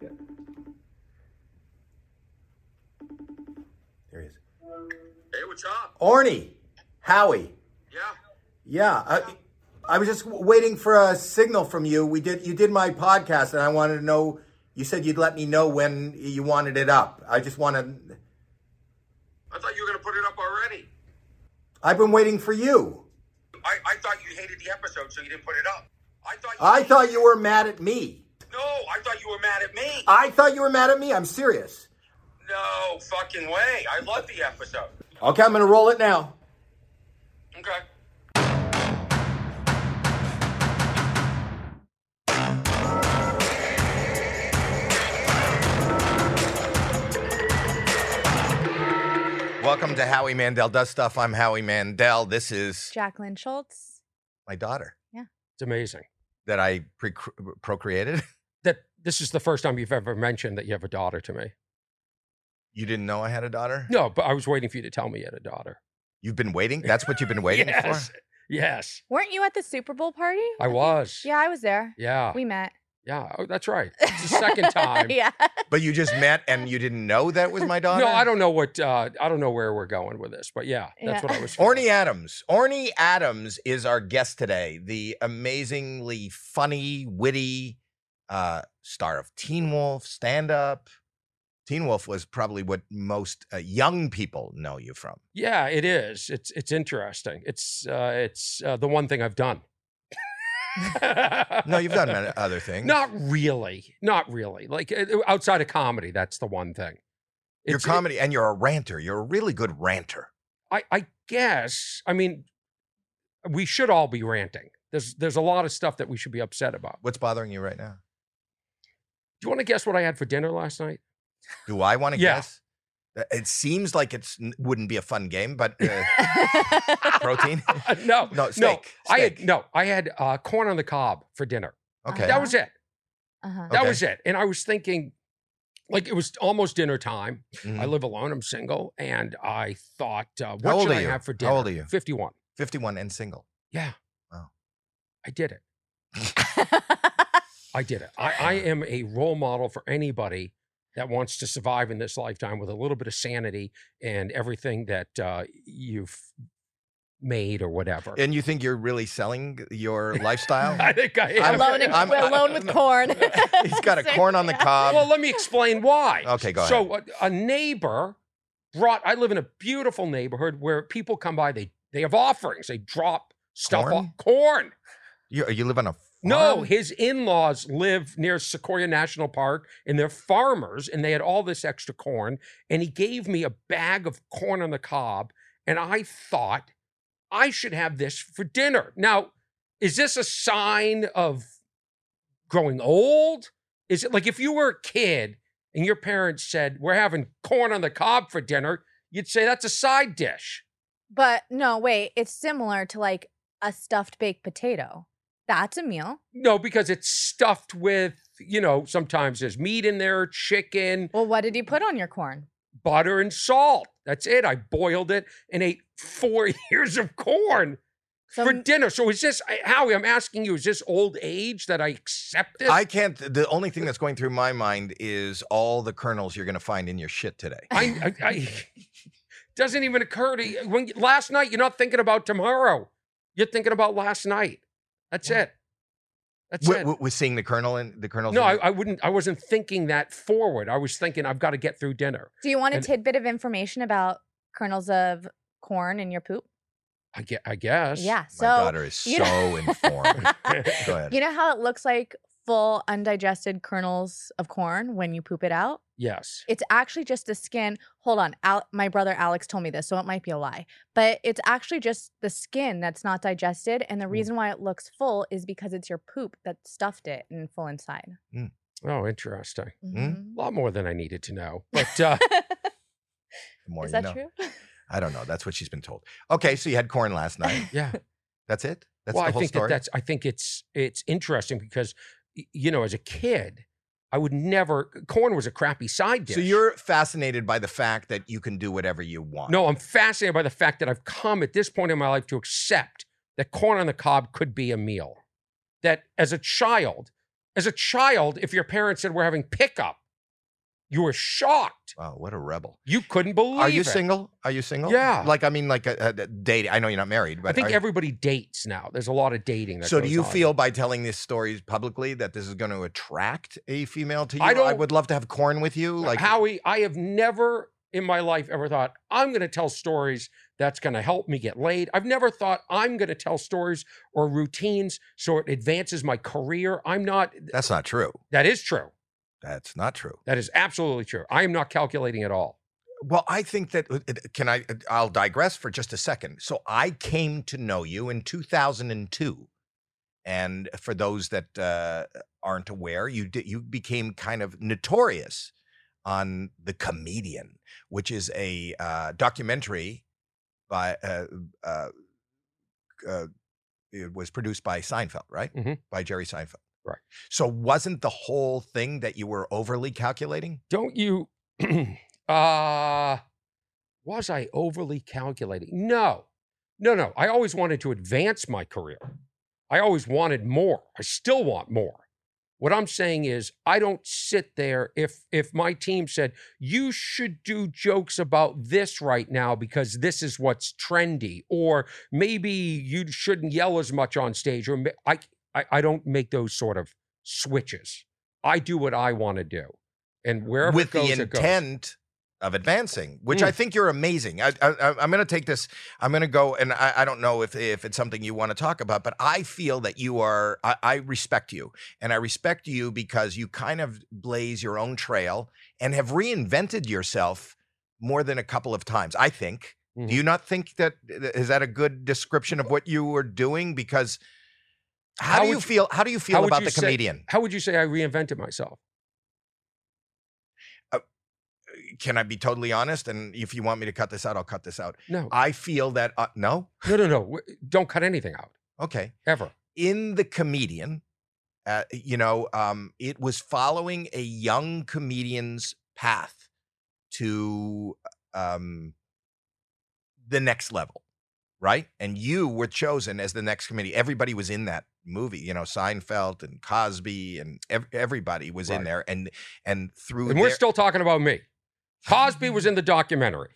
There he is. Hey, what's up? Orny, Howie. Yeah. Yeah, I, I was just waiting for a signal from you. We did. You did my podcast, and I wanted to know. You said you'd let me know when you wanted it up. I just wanted. I thought you were gonna put it up already. I've been waiting for you. I, I thought you hated the episode, so you didn't put it up. I thought you I thought you were mad at me. No, I thought you were mad at me. I thought you were mad at me. I'm serious. No fucking way. I love the episode. Okay, I'm gonna roll it now. Okay. Welcome to Howie Mandel Does Stuff. I'm Howie Mandel. This is Jackelyn Shultz. my daughter Yeah. It's amazing that I pre- procreated. that this is the first time you've ever mentioned that you have a daughter to me. You didn't know I had a daughter? No, but I was waiting for you to tell me you had a daughter. You've been waiting? That's what you've been waiting yes. for? Yes, Weren't you at the Super Bowl party? I was. Yeah, I was there. Yeah. We met. Yeah. Oh, that's right. It's the second time. yeah. But you just met and you didn't know that was my daughter? No, I don't know what uh, I don't know where we're going with this, but yeah, that's Yeah. what I was. Orny Adams. Orny Adams is our guest today. The amazingly funny, witty uh, star of Teen Wolf, stand up. Teen Wolf was probably what most uh, young people know you from. Yeah, it is. It's it's interesting. It's uh, it's uh, the one thing I've done. No, you've done other things. Not really. Not really. Like uh, outside of comedy, that's the one thing. You're It's- comedy and you're a ranter. You're a really good ranter. I, I guess. I mean, we should all be ranting. There's there's a lot of stuff that we should be upset about. What's bothering you right now? Do you want to guess what I had for dinner last night? Do I want to Yeah. guess? Uh, It seems like it's wouldn't be a fun game, but uh, protein. no, No, no. steak, I had no. I had uh, corn on the cob for dinner. Okay. That was it. Uh-huh. That Okay. was it. And I was thinking, like it was almost dinner time. I Mhm. live alone. I'm single, and I thought, uh, what should I you? have for dinner? How dinner? old are you? Fifty-one. 51 and single. Yeah. Wow. I did it. I did it. I, I am a role model for anybody that wants to survive in this lifetime with a little bit of sanity and everything that uh, you've made or whatever. And you think you're really selling your lifestyle? I think I am. alone, in, I'm- alone with corn. He's got a corn on the cob. well, let me explain why. Okay, go ahead. So a, a neighbor brought. I live in a beautiful neighborhood where people come by. They they have offerings. They drop stuff Corn? off corn. you, you live on a farm? No, his in-laws live near Sequoia National Park and they're farmers and they had all this extra corn and he gave me a bag of corn on the cob and I thought I should have this for dinner. Now, is this a sign of growing old? Is it like if you were a kid and your parents said, "We're having corn on the cob for dinner," you'd say that's a side dish. But no, wait. It's similar to like a stuffed baked potato. That's a meal. No, because it's stuffed with, you know, sometimes there's meat in there, chicken, Well, what did you put on your corn? butter and salt. That's it. I boiled it and ate four ears of corn So for dinner. So is this, I- Howie, I'm asking you, is this old age that I accept it? I can't. The only thing that's going through my mind is all the kernels you're going to find in your shit today. I, I, I doesn't even occur to you. When, last night, you're not thinking about tomorrow. You're thinking about last night. That's it. That's With, it. with seeing the colonel and the kernels. No, I. I wouldn't. I wasn't thinking that forward. I was thinking I've got to get through dinner. Do you want a and- tidbit of information about kernels of corn in your poop? I guess. I guess. Yeah. my daughter is you so know- informed. Go ahead. you know how it looks like full undigested kernels of corn when you poop it out? Yes. It's actually just the skin. Hold on. Al- my brother Alex told me this, so it might be a lie. But it's actually just the skin that's not digested. And the Mm. reason why it looks full is because it's your poop that stuffed it and full inside. Oh, interesting. Mhm. A lot more than I needed to know. But uh, The more is you that know. true? I don't know. That's what she's been told. Okay, so you had corn last night. yeah. That's it. That's well, the I whole think story. that that's. I think it's it's interesting because y- you know, as a kid, I would never. Corn was a crappy side dish. so you're fascinated by the fact that you can do whatever you want. No, I'm fascinated by the fact that I've come at this point in my life to accept that corn on the cob could be a meal. That as a child, As a child, if your parents said we're having pickup, you were shocked. Wow, what a rebel. You couldn't believe Are you it. single? Are you single? Yeah. Like I mean, like a, a, dating. I know you're not married, but I think everybody dates now. There's a lot of dating. That So do you on. feel by telling these stories publicly that this is going to attract a female to you? I I would love to have corn with you. Like Howie, I have never in my life ever thought I'm going to tell stories that's going to help me get laid. I've never thought I'm going to tell stories or routines so it advances my career. I'm not. that's not true. That is true. That's not true. That is absolutely true. I am not calculating at all. Well, I think that uh, can I? I'll digress for just a second. So I came to know you in 2002, and for those that uh, aren't aware, you did, you became kind of notorious on the comedian, which is a uh, documentary by. Uh, uh, uh, it was produced by Seinfeld, right? Mhm. By Jerry Seinfeld. Right. So wasn't the whole thing that you were overly calculating? Don't you? uh was I overly calculating? No, no, no. I always wanted to advance my career. I always wanted more. I still want more. What I'm saying is, I don't sit there if if my team said you should do jokes about this right now because this is what's trendy, or maybe you shouldn't yell as much on stage, or I I, I don't make those sort of switches. I do what I want to do, and wherever with it goes, the intent of advancing, which I Mm. think you're amazing. I, I, I'm going to take this. I'm going to go, and I, I don't know if if it's something you want to talk about, but I feel that you are. I, I respect you, and I respect you because you kind of blaze your own trail and have reinvented yourself more than a couple of times. I think. Mhm. Do you not think that is that a good description of what you were doing? Because how, How do you you- feel? How do you feel about you the say- comedian? How would you say I reinvented myself? Can I be totally honest? And if you want me to cut this out, I'll cut this out. No, I feel that uh, no, no, no, no. Don't cut anything out okay. ever. In the comedian, uh, you know, um, it was following a young comedian's path to um, the next level, right? And you were chosen as the next committee. Everybody was in that movie, you know, Seinfeld and Cosby and ev- everybody was in there, and and through And we're their- still talking about me. Cosby was mm. in the documentary.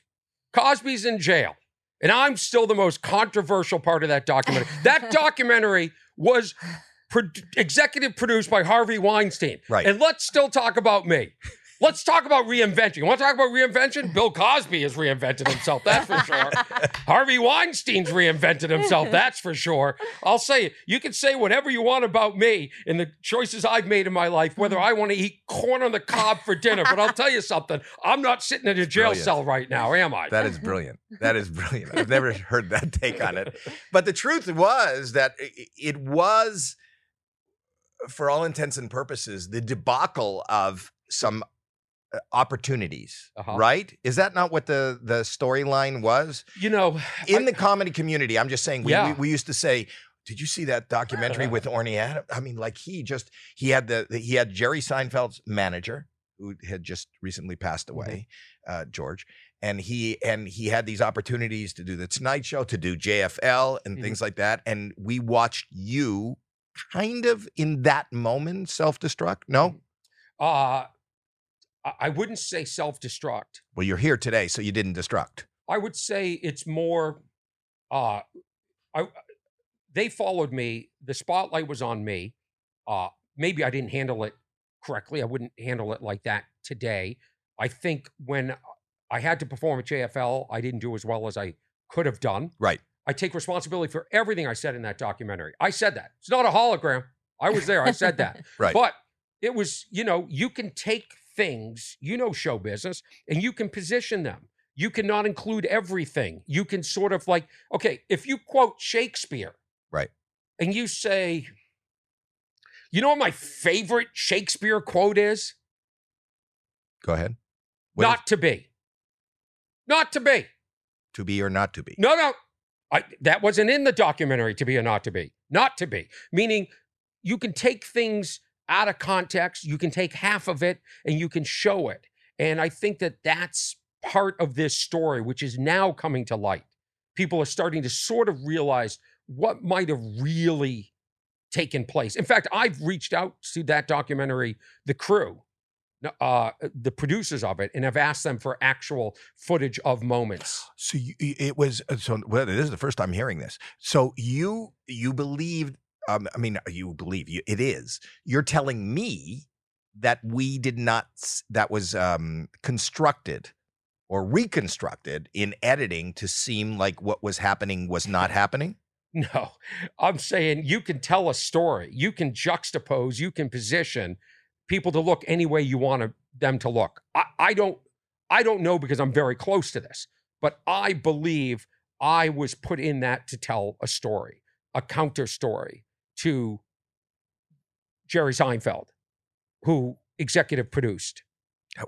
Cosby's in jail. And I'm still the most controversial part of that documentary. That documentary was pro- executive produced by Harvey Weinstein. Right. And let's still talk about me. Let's talk about reinvention. You want to talk about reinvention? Bill Cosby has reinvented himself, that's for sure. Harvey Weinstein's reinvented himself, that's for sure. I'll say it. You can say whatever you want about me and the choices I've made in my life, whether I want to eat corn on the cob for dinner. But I'll tell you something, I'm not sitting in a jail brilliant. cell right now, am I? That is brilliant. That is brilliant. I've never heard that take on it. But the truth was that it was, for all intents and purposes, the debacle of some opportunities, Uh-huh. right? Is that not what the the storyline was You know, in I- the comedy community? I'm just saying. We, Yeah. we, we used to say. Did you see that documentary with Orny Adams? I mean, like he just he had the the- he had Jerry Seinfeld's manager who had just recently passed Mm-hmm. away, uh, George, and he and he had these opportunities to do the Tonight Show, to do JFL, and Mhm. things like that. And we watched you kind of in that moment self destruct. No, uh, I- wouldn't say self destruct. well, you're here today, so you didn't destruct. I would say it's more uh I they followed me. The spotlight was on me. Uh maybe I didn't handle it correctly. I wouldn't handle it like that today. I think when I had to perform at JFL, I didn't do as well as I could have done. Right. I take responsibility for everything I said in that documentary. I said that. It's not a hologram. I was there. I said that. Right. But it was, you know, you can take things, you know, show business, and you can position them. You cannot include everything. You can sort of like, okay, if you quote Shakespeare, Right. and you say, you know what my favorite Shakespeare quote is? Go ahead. What is- Not to be. Not to be. to be or not to be. No, no. I, that wasn't in the documentary to be or not to be. Not to be. Meaning you can take things out of context, you can take half of it and you can show it. And I think that that's part of this story, which is now coming to light. People are starting to sort of realize what might have really taken place. In fact, I've reached out to that documentary, the crew, uh, the producers of it, and have asked them for actual footage of moments. So you, it was uh, so. Well, this is the first time hearing this. So you you believed. Um, I mean, you believe you. It is. You're telling me that we did not, that was um, constructed or reconstructed in editing to seem like what was happening was not happening. No, I'm saying you can tell a story, you can juxtapose, you can position people to look any way you want them to look. I, I don't, I don't know because I'm very close to this, but I believe I was put in that to tell a story, a counter story to Jerry Seinfeld, who executive produced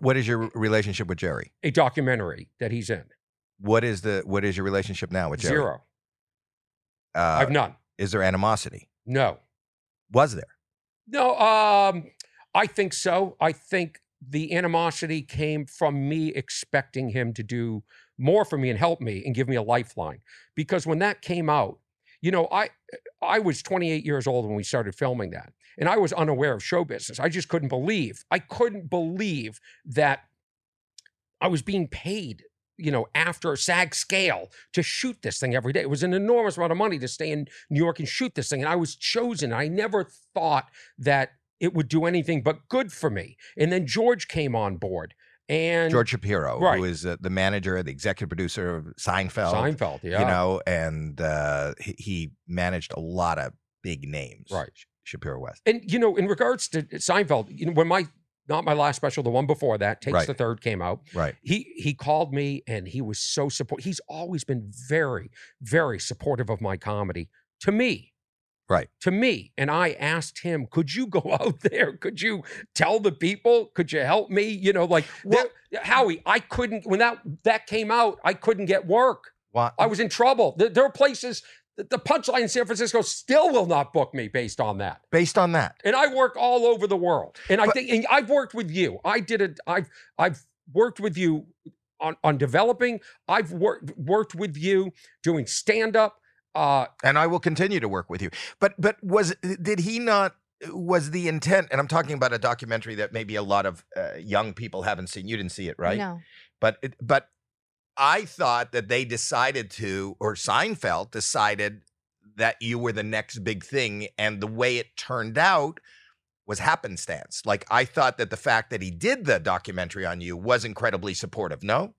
What is your relationship with Jerry? a documentary that he's in. What is the what is your relationship now with Jerry? Zero. Uh, I've none. is there animosity? No. Was there? No, um, I think so. I think the animosity came from me expecting him to do more for me and help me and give me a lifeline. Because when that came out, you know, I I was 28 years old when we started filming that, and I was unaware of show business. I just couldn't believe. I couldn't believe that I was being paid, you know, after SAG scale to shoot this thing every day. It was an enormous amount of money to stay in New York and shoot this thing. And I was chosen. I never thought that it would do anything but good for me. And then George came on board and George Shapiro, Right. who is uh, the manager, the executive producer of Seinfeld. Seinfeld, yeah. You know, and uh, he, he managed a lot of big names. Right. Shapiro West. And you know, in regards to Seinfeld, you know, when my not my last special, the one before that, Takes Right. the Third came out. Right. He he called me and he was so support. He's always been very, very supportive of my comedy to me. Right. To me. And I asked him, could you go out there? Could you tell the people? Could you help me? You know, like Well- there- Howie, I couldn't when that that came out, I couldn't get work. Why? I was in trouble. There, there are places the punchline in San Francisco still will not book me based on that. based on that. And I work all over the world. And I think and I've worked with you. I did it. I've I've worked with you on, on developing. I've worked worked with you doing stand up. Uh, and I will continue to work with you. But but was did he not? Was the intent? And I'm talking about a documentary that maybe a lot of uh, young people haven't seen. You didn't see it, right? No. But it, but I thought that they decided to, or Seinfeld decided that you were the next big thing, and the way it turned out was happenstance. Like I thought that the fact that he did the documentary on you was incredibly supportive. No,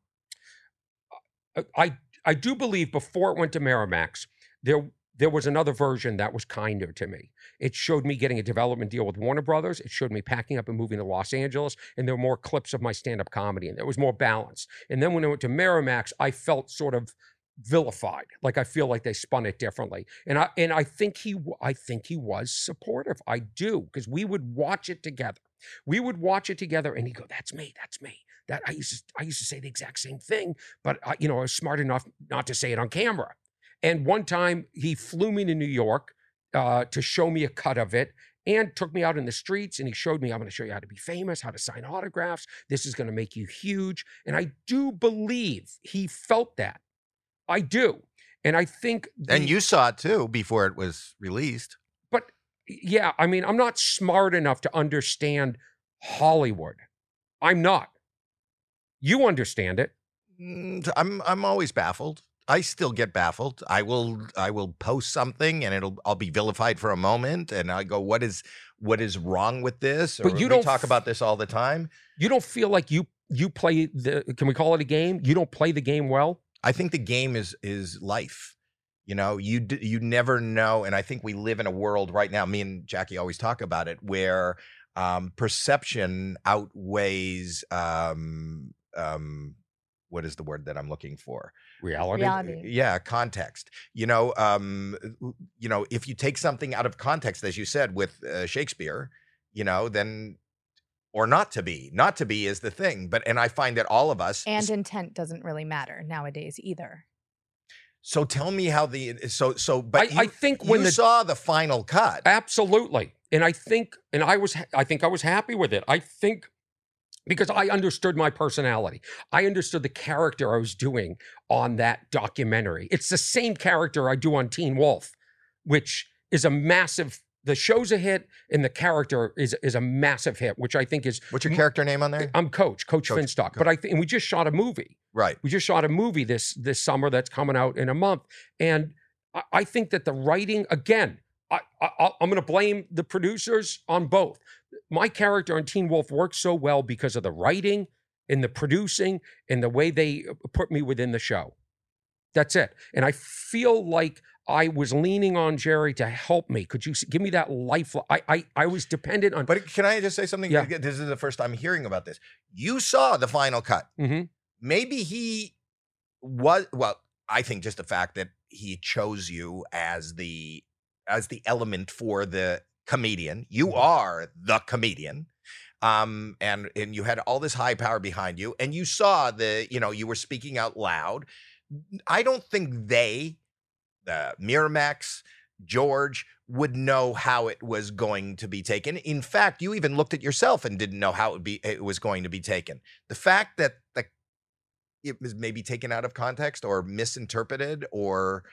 I I do believe before it went to Miramax, there there was another version that was kinder to me. It showed me getting a development deal with Warner Brothers. It showed me packing up and moving to Los Angeles, and there were more clips of my stand-up comedy, and there was more balance. And then when I went to Miramax, I felt sort of vilified. Like I feel like they spun it differently. And I and I think he I think he was supportive. I do because we would watch it together. We would watch it together, and he'd go, "That's me. That's me." That I used to I used to say the exact same thing, but I, you know I was smart enough not to say it on camera. And one time he flew me to New York uh, to show me a cut of it and took me out in the streets and he showed me, I'm going to show you how to be famous, how to sign autographs. This is going to make you huge. And I do believe he felt that. I do. And I think. and you saw it too before it was released. But yeah, I mean, I'm not smart enough to understand Hollywood. I'm not. You understand it. Mm, I'm I'm always baffled. I still get baffled. I will I will post something and it'll I'll be vilified for a moment and I go what is what is wrong with this? But you we don't talk about this all the time. You don't feel like you you play the can we call it a game? You don't play the game well? I think the game is is life. You know, you d- you never know, and I think we live in a world right now. Me and Jackie always talk about it, where um, perception outweighs um, um, what is the word that I'm looking for? Reality. Reality. Yeah, context. You know, um, you know, if you take something out of context, as you said with uh, Shakespeare, you know, then or not to be, not to be is the thing. But and I find that all of us And intent doesn't really matter nowadays either. So tell me how the so so but I, I think when you the saw the final cut. Absolutely. And I think, and I was, I think I was happy with it. I think because I understood my personality, I understood the character I was doing on that documentary. It's the same character I do on Teen Wolf, which is a massive the show's a hit and the character is is a massive hit, which I think is What's your character name on there? I'm Coach Coach, Coach, Finstock. Co- But I think and we just shot a movie. Right. We just shot a movie this this summer that's coming out in a month, and I, I think that the writing again. I, I, I'm going to blame the producers on both. My character on Teen Wolf works so well because of the writing and the producing and the way they uh, put me within the show. That's it. And I feel like I was leaning on Jerry to help me. Could you give me that life? I I, I was dependent on. But can I just say something? Yeah. This is the first time hearing about this. You saw the final cut. Mhm. Maybe he was well, I think just the fact that he chose you as the as the element for the comedian. You Mhm. are the comedian. Um, and and you had all this high power behind you, and you saw the, you know, you were speaking out loud. I don't think they, the Miramax, George, would know how it was going to be taken. In fact, you even looked at yourself and didn't know how it would be it was going to be taken. The fact that the it was maybe taken out of context or misinterpreted or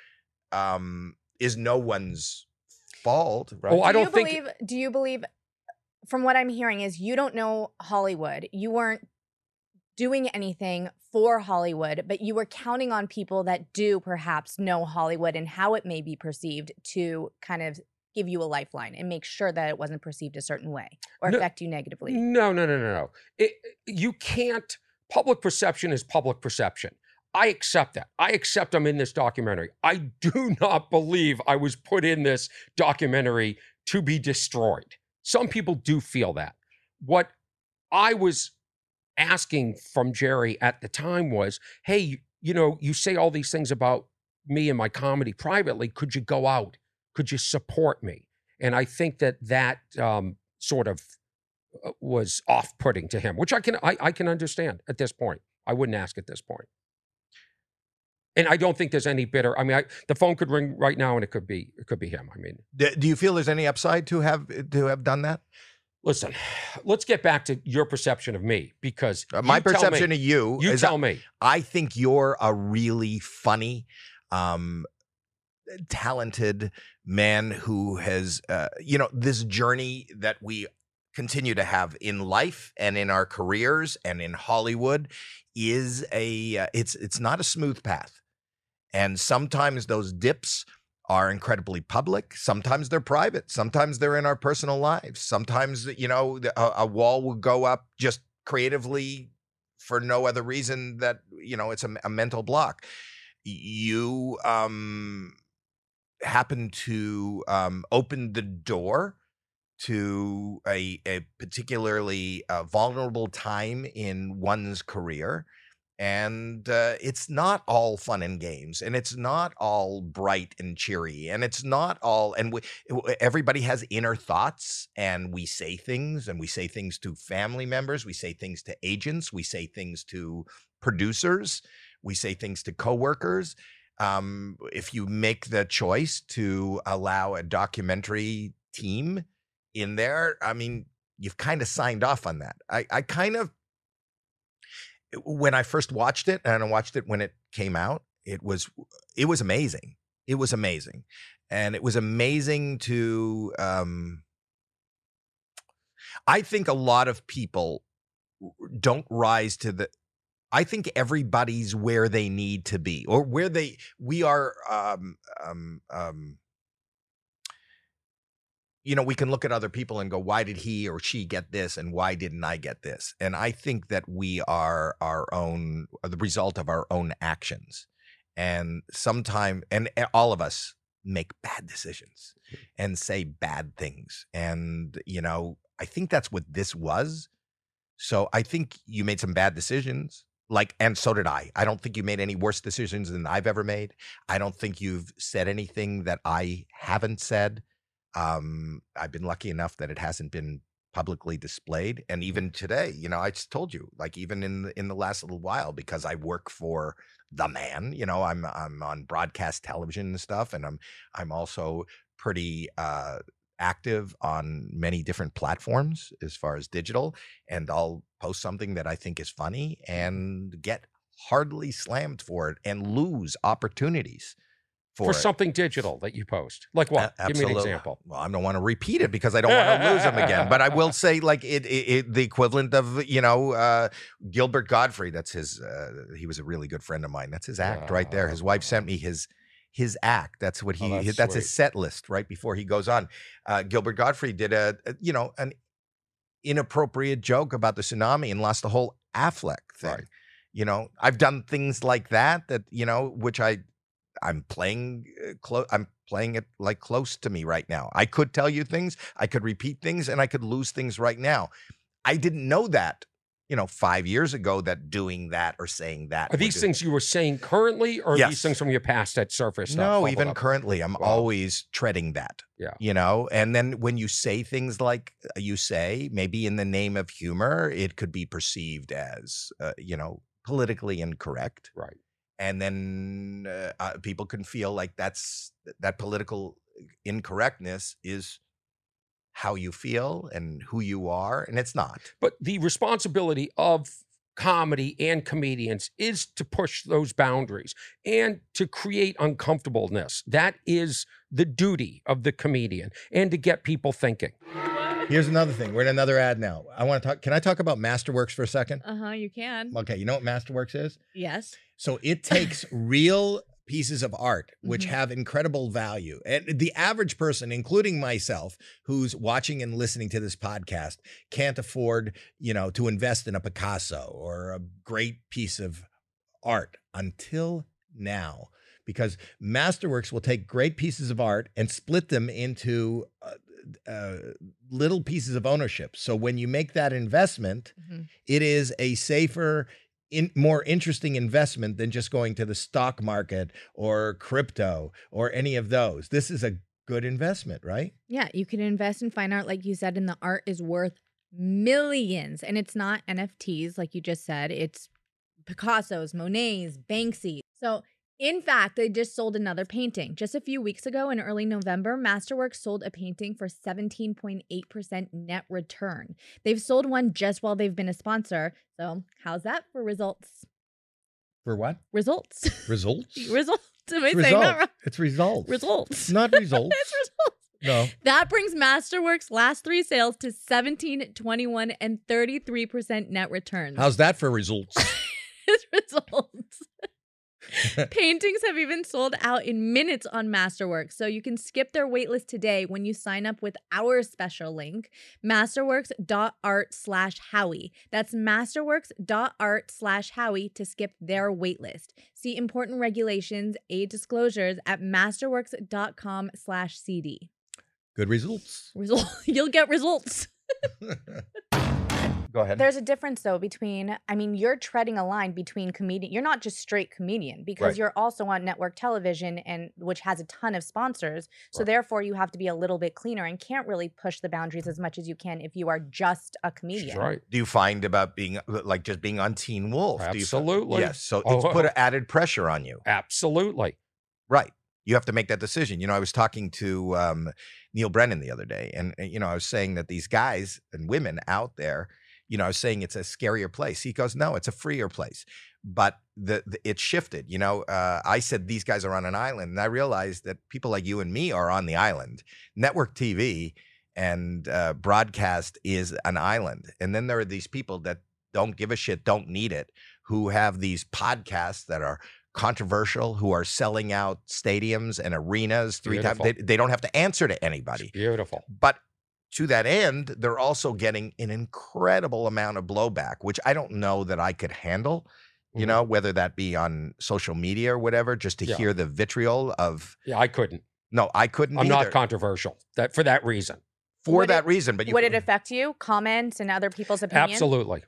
um is no one's fault, right? Oh, I do don't you think- believe do you believe from what I'm hearing is you don't know Hollywood. You weren't doing anything for Hollywood, but you were counting on people that do perhaps know Hollywood and how it may be perceived to kind of give you a lifeline and make sure that it wasn't perceived a certain way or No, affect you negatively. No, no, no, no, no. It, you can't. Public perception is public perception. I accept that. I accept I'm in this documentary. I do not believe I was put in this documentary to be destroyed. Some people do feel that. What I was asking from Jerry at the time was, hey, you know, you say all these things about me and my comedy privately. Could you go out? Could you support me? And I think that that um, sort of uh, was off-putting to him, which I can I, I can understand at this point. I wouldn't ask at this point. And I don't think there's any bitter. I mean, I, the phone could ring right now, and it could be it could be him. I mean, do you feel there's any upside to have to have done that? listen, let's get back to your perception of me because Uh, my tell me- perception of you, You is tell me. I think you're a really funny, um, talented man who has, uh, you know, this journey that we continue to have in life and in our careers and in Hollywood is a uh, it's it's not a smooth path. And sometimes those dips are incredibly public. Sometimes they're private. Sometimes they're in our personal lives. Sometimes, you know, a, a wall will go up just creatively for no other reason that, you know, it's a, a mental block. You um, happen to um, open the door to a, a particularly uh, vulnerable time in one's career and uh, it's not all fun and games and it's not all bright and cheery and it's not all and we, everybody has inner thoughts and we say things and we say things to family members we say things to agents we say things to producers we say things to coworkers. Um, if you make the choice to allow a documentary team in there i mean you've kind of signed off on that. I, I kind of when I first watched it, and I watched it when it came out, it was it was amazing. It was amazing, and it was amazing to. Um, I think a lot of people don't rise to the. I think everybody's where they need to be, or where they we are. Um, um, um, you know, we can look at other people and go, why did he or she get this and why didn't I get this? And I think that we are our own, are the result of our own actions. And sometime, and eh, all of us make bad decisions and say bad things. And, you know, I think that's what this was. So I think you made some bad decisions. Like, and so did I. I don't think you made any worse decisions than I've ever made. I don't think you've said anything that I haven't said um i've been lucky enough that it hasn't been publicly displayed and even today you know i just told you like even in the, in the last little while because i work for the man you know i'm i'm on broadcast television and stuff and i'm i'm also pretty uh active on many different platforms as far as digital and i'll post something that i think is funny and get hardly slammed for it and lose opportunities for, for something digital that you post. Like what? A- Give me an example. Well, I don't want to repeat it because I don't want to lose them again. But I will say, like it, it, it the equivalent of you know uh, Gilbert Gottfried. That's his. Uh, he was a really good friend of mine. That's his act right there. His wife sent me his his act. That's what Oh, he. that's that's his set list right before he goes on. Uh, Gilbert Gottfried did a, a you know an inappropriate joke about the tsunami and lost the whole Aflac thing. Right. You know, I've done things like that. That you know, which I I'm playing close. I'm playing it like close to me right now. I could tell you things, I could repeat things, and I could lose things right now. I didn't know that, you know, five years ago that doing that or saying that. Are these things you were saying currently, or are Yes. these things from your past that surfaced? No, even up? currently, I'm Wow. always treading that. Yeah. You know, and then when you say things like uh, you say, maybe in the name of humor, it could be perceived as, uh, you know, politically incorrect. Right. And then uh, uh, people can feel like that's that political incorrectness is how you feel and who you are and it's not But the responsibility of comedy and comedians is to push those boundaries and to create uncomfortableness. That is the duty of the comedian and to get people thinking. Here's another thing. We're in another ad now. I want to talk. Can I talk about Masterworks for a second? Uh huh. You can. Okay, you know what Masterworks is? Yes. So it takes real pieces of art which Mhm. have incredible value. And the average person, including myself, who's watching and listening to this podcast, can't afford, you know, to invest in a Picasso or a great piece of art until now. Because Masterworks will take great pieces of art and split them into uh, uh, little pieces of ownership. So when you make that investment, Mhm. it is a safer, in, more interesting investment than just going to the stock market or crypto or any of those. This is a good investment, right? Yeah, you can invest in fine art, like you said, and the art is worth millions. And it's not NFTs, like you just said. It's Picasso's, Monet's, Banksy. So, in fact, they just sold another painting. Just a few weeks ago in early November, Masterworks sold a painting for 17.8% net return. They've sold one just while they've been a sponsor. So, how's that for results? For what? Results. Results? results. Am I It's saying that results. wrong? It's results. Results. Not results. it's results. no. That brings Masterworks' last three sales to 17, 21, and 33% net returns. How's that for results? Results? Paintings have even sold out in minutes on Masterworks, so you can skip their waitlist today when you sign up with our special link, masterworks.art slash Howie. That's masterworks.art slash Howie to skip their waitlist. See important regulations, aid disclosures at masterworks.com slash CD. Good results. Result, you'll get results. go ahead There's a difference though between I mean you're treading a line between comedian you're not just straight comedian because Right. you're also on network television and which has a ton of sponsors so Right. therefore you have to be a little bit cleaner and can't really push the boundaries as much as you can if you are just a comedian. She's right. do you find about being uh, like just being on teen wolf do you fi- Absolutely. yes so Oh, it's put oh. added pressure on you Absolutely. Right. You have to make that decision. You know, I was talking to um, Neal Brennan the other day, and, and, you know, I was saying that these guys and women out there, you know, I was saying it's a scarier place. He goes, no, it's a freer place. But the, the it shifted. You know, uh, I said these guys are on an island, and I realized that people like you and me are on the island. Network TV and uh, broadcast is an island, and then there are these people that don't give a shit, don't need it, who have these podcasts that are controversial, who are selling out stadiums and arenas three times. They, they don't have to answer to It's anybody. beautiful. But to that end, they're also getting an incredible amount of blowback, which I don't know that I could handle. You Mhm. know, whether that be on social media or whatever, just to Yeah. hear the vitriol of Yeah, I couldn't. no, I couldn't. I'm either not controversial. That for that reason. for Would that it- reason. But you Would it affect you? Comments and other people's opinions? Absolutely.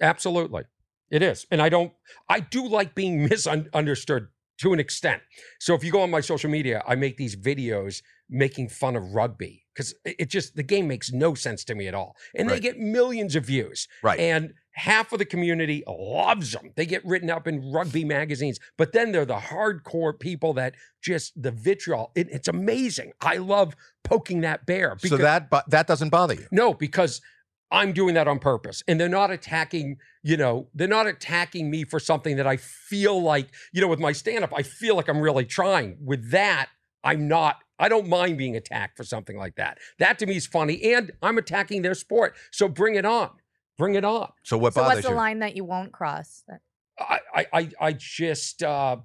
Absolutely. It is. And I don't I do like being misunderstood to an extent. So if you go on my social media, I make these videos making fun of rugby because it just the game makes no sense to me at all. And they get millions of views. right. And half of the community loves them. They get written up in rugby magazines, but then they're the hardcore people that just the vitriol. It, it's amazing. I love poking that bear. so that but that doesn't bother you. No, because I'm doing that on purpose. And they're not attacking, you know, they're not attacking me for something that I feel like, you know, with my stand up, I feel like I'm really trying. With that, I'm not, I don't mind being attacked for something like that. That to me is funny. And I'm attacking their sport. So bring it on. Bring it on. So what So bothers what's the you? line that you won't cross? I, I, I, I just, uh,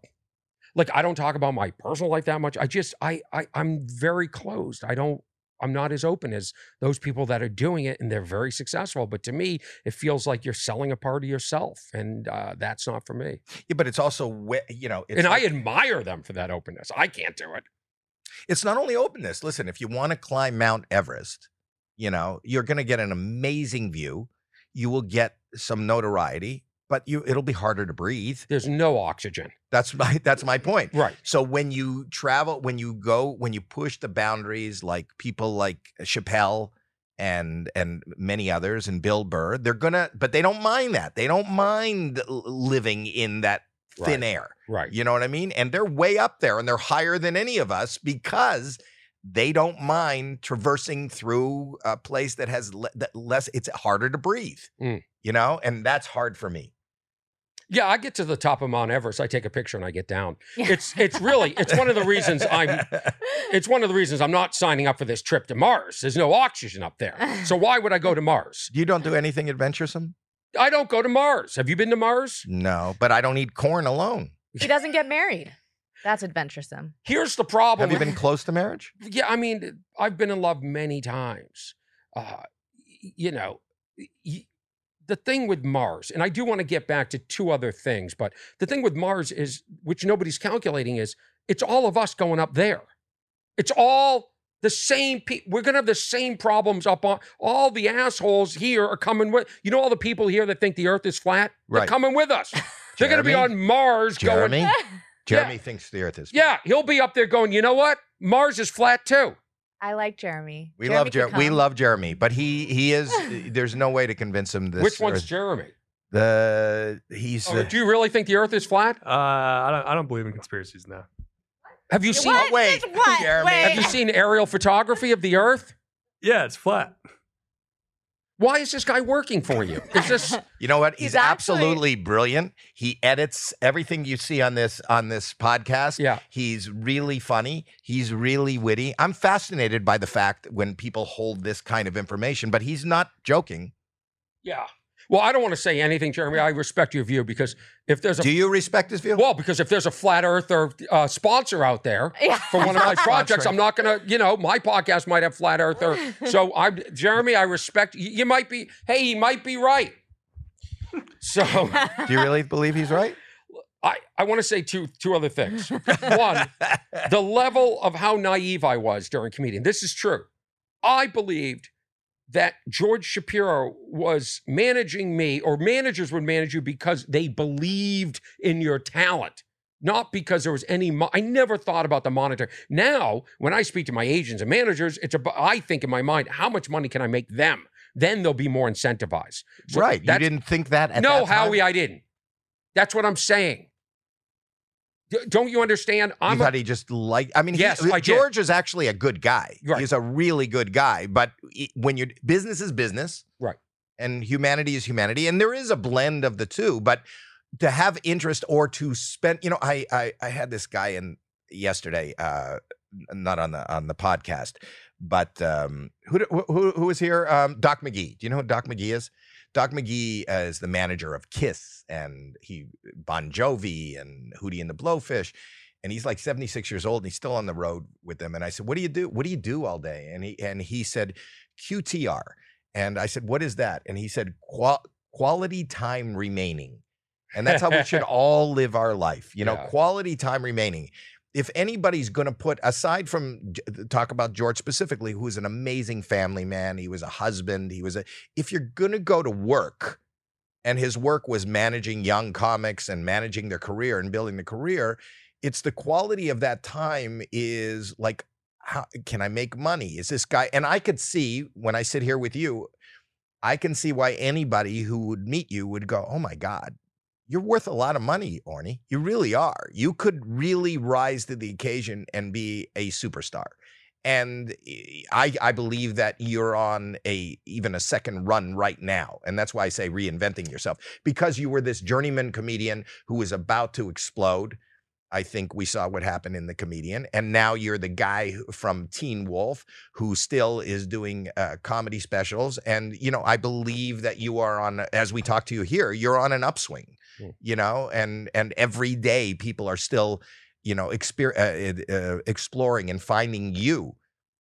like, I don't talk about my personal life that much. I just, I, I, I'm very closed. I don't, I'm not as open as those people that are doing it and they're very successful. But to me, it feels like you're selling a part of yourself. And uh, that's not for me. Yeah, but it's also you know, it's and I admire them for that openness. I can't do it. It's not only openness. Listen, if you want to climb Mount Everest, you know, you're going to get an amazing view. You will get some notoriety, but you it'll be harder to breathe. There's no oxygen. That's my that's my point. Right. So when you travel, when you go, when you push the boundaries, like people like Chappelle and and many others and Bill Burr, they're gonna, but they don't mind that. They don't mind living in that thin Right. air. Right. You know what I mean? And they're way up there and they're higher than any of us because they don't mind traversing through a place that has le- that less, it's harder to breathe, Mm. you know? And that's hard for me. Yeah, I get to the top of Mount Everest. I take a picture and I get down. It's it's really it's one of the reasons I'm it's one of the reasons I'm not signing up for this trip to Mars. There's no oxygen up there. So why would I go to Mars? you don't do anything adventuresome? I don't go to Mars. Have you been to Mars? No, but I don't eat corn alone. he doesn't get married. That's adventuresome. Here's the problem. Have you been close to marriage? Yeah, I mean, I've been in love many times. Uh, you know, y- the thing with Mars, and I do want to get back to two other things, but the thing with Mars is, which nobody's calculating, is it's all of us going up there. It's all the same people. We're going to have the same problems up on all the assholes here are coming with, you know, all the people here that think the earth is flat, they're Right. coming with us. They're going to be on Mars going, Jeremy? Jeremy thinks the earth is. flat. yeah, he'll be up there going, you know what? Mars is flat too. I like Jeremy. We Jeremy love Jeremy. We love Jeremy, but he he is. there's no way to convince him. This Which one's Earth- Jeremy? the he's. Oh, uh, do you really think the Earth is flat? Uh, I don't. I don't believe in conspiracies now. Have you seen What? wait, what? Jeremy. Wait. Have you seen aerial photography of the Earth? Yeah, it's flat. Why is this guy working for you? Is this You know what? He's, He's actually- absolutely brilliant. He edits everything you see on this on this podcast. yeah? He's really funny. He's really witty. I'm fascinated by the fact when people hold this kind of information, but he's not joking. Yeah. Well, I don't want to say anything, Jeremy. I respect your view because if there's a Do you respect his view? well, because if there's a flat earther uh, sponsor out there Yeah. for one of my projects. I'm not gonna, you know, my podcast might have flat earther. So I'm Jeremy. I respect you. You might be. Hey, he might be right. So. Do you really believe he's right? I, I want to say two two other things. One, the level of how naive I was during comedian. This is true. I believed that George Shapiro was managing me, or managers would manage you because they believed in your talent, not because there was any. Mo- I never thought about the monitor. Now, when I speak to my agents and managers, it's about. I think in my mind, how much money can I make them? Then they'll be more incentivized. So right. You didn't think that at no, that time? Howie, I didn't. That's what I'm saying. Don't you understand? I'm a, thought he just like I mean he- Yes, I did. George is actually a good guy. Right. He's a really good guy, but he- when you're business is business. Right. And humanity is humanity and there is a blend of the two, but to have interest or to spend, you know, I I I had this guy in yesterday uh not on the on the podcast, but um who who who, who was here um Doc McGhee. Do you know who Doc McGhee is? Doc McGhee is the manager of Kiss and he Bon Jovi and Hootie and the Blowfish. And he's like 76 years old and he's still on the road with them. And I said, What do you do? What do you do all day? And he and he said, QTR. And I said, What is that? And he said, Qual- quality time remaining. And that's how we should all live our life. You know, Yeah. quality time remaining. If anybody's going to put aside from talk about George specifically, who is an amazing family man, he was a husband, he was a if you're going to go to work and his work was managing young comics and managing their career and building the career, it's the quality of that time is like how can I make money? Is this guy and I could see when I sit here with you, I can see why anybody who would meet you would go, "Oh my god, you're worth a lot of money, Orny. You really are. You could really rise to the occasion and be a superstar." and eh, I I believe that you're on a even a second run right now, and that's why I say reinventing yourself because you were this journeyman comedian who was about to explode. I think we saw what happened in the comedian, and now you're the guy from Teen Wolf who still is doing uh, comedy specials. And you know, I believe that you are on, as we talk to you here, you're on an upswing. Hmm. You know, and and every day people are still, you know, exper- uh, uh, exploring and finding you.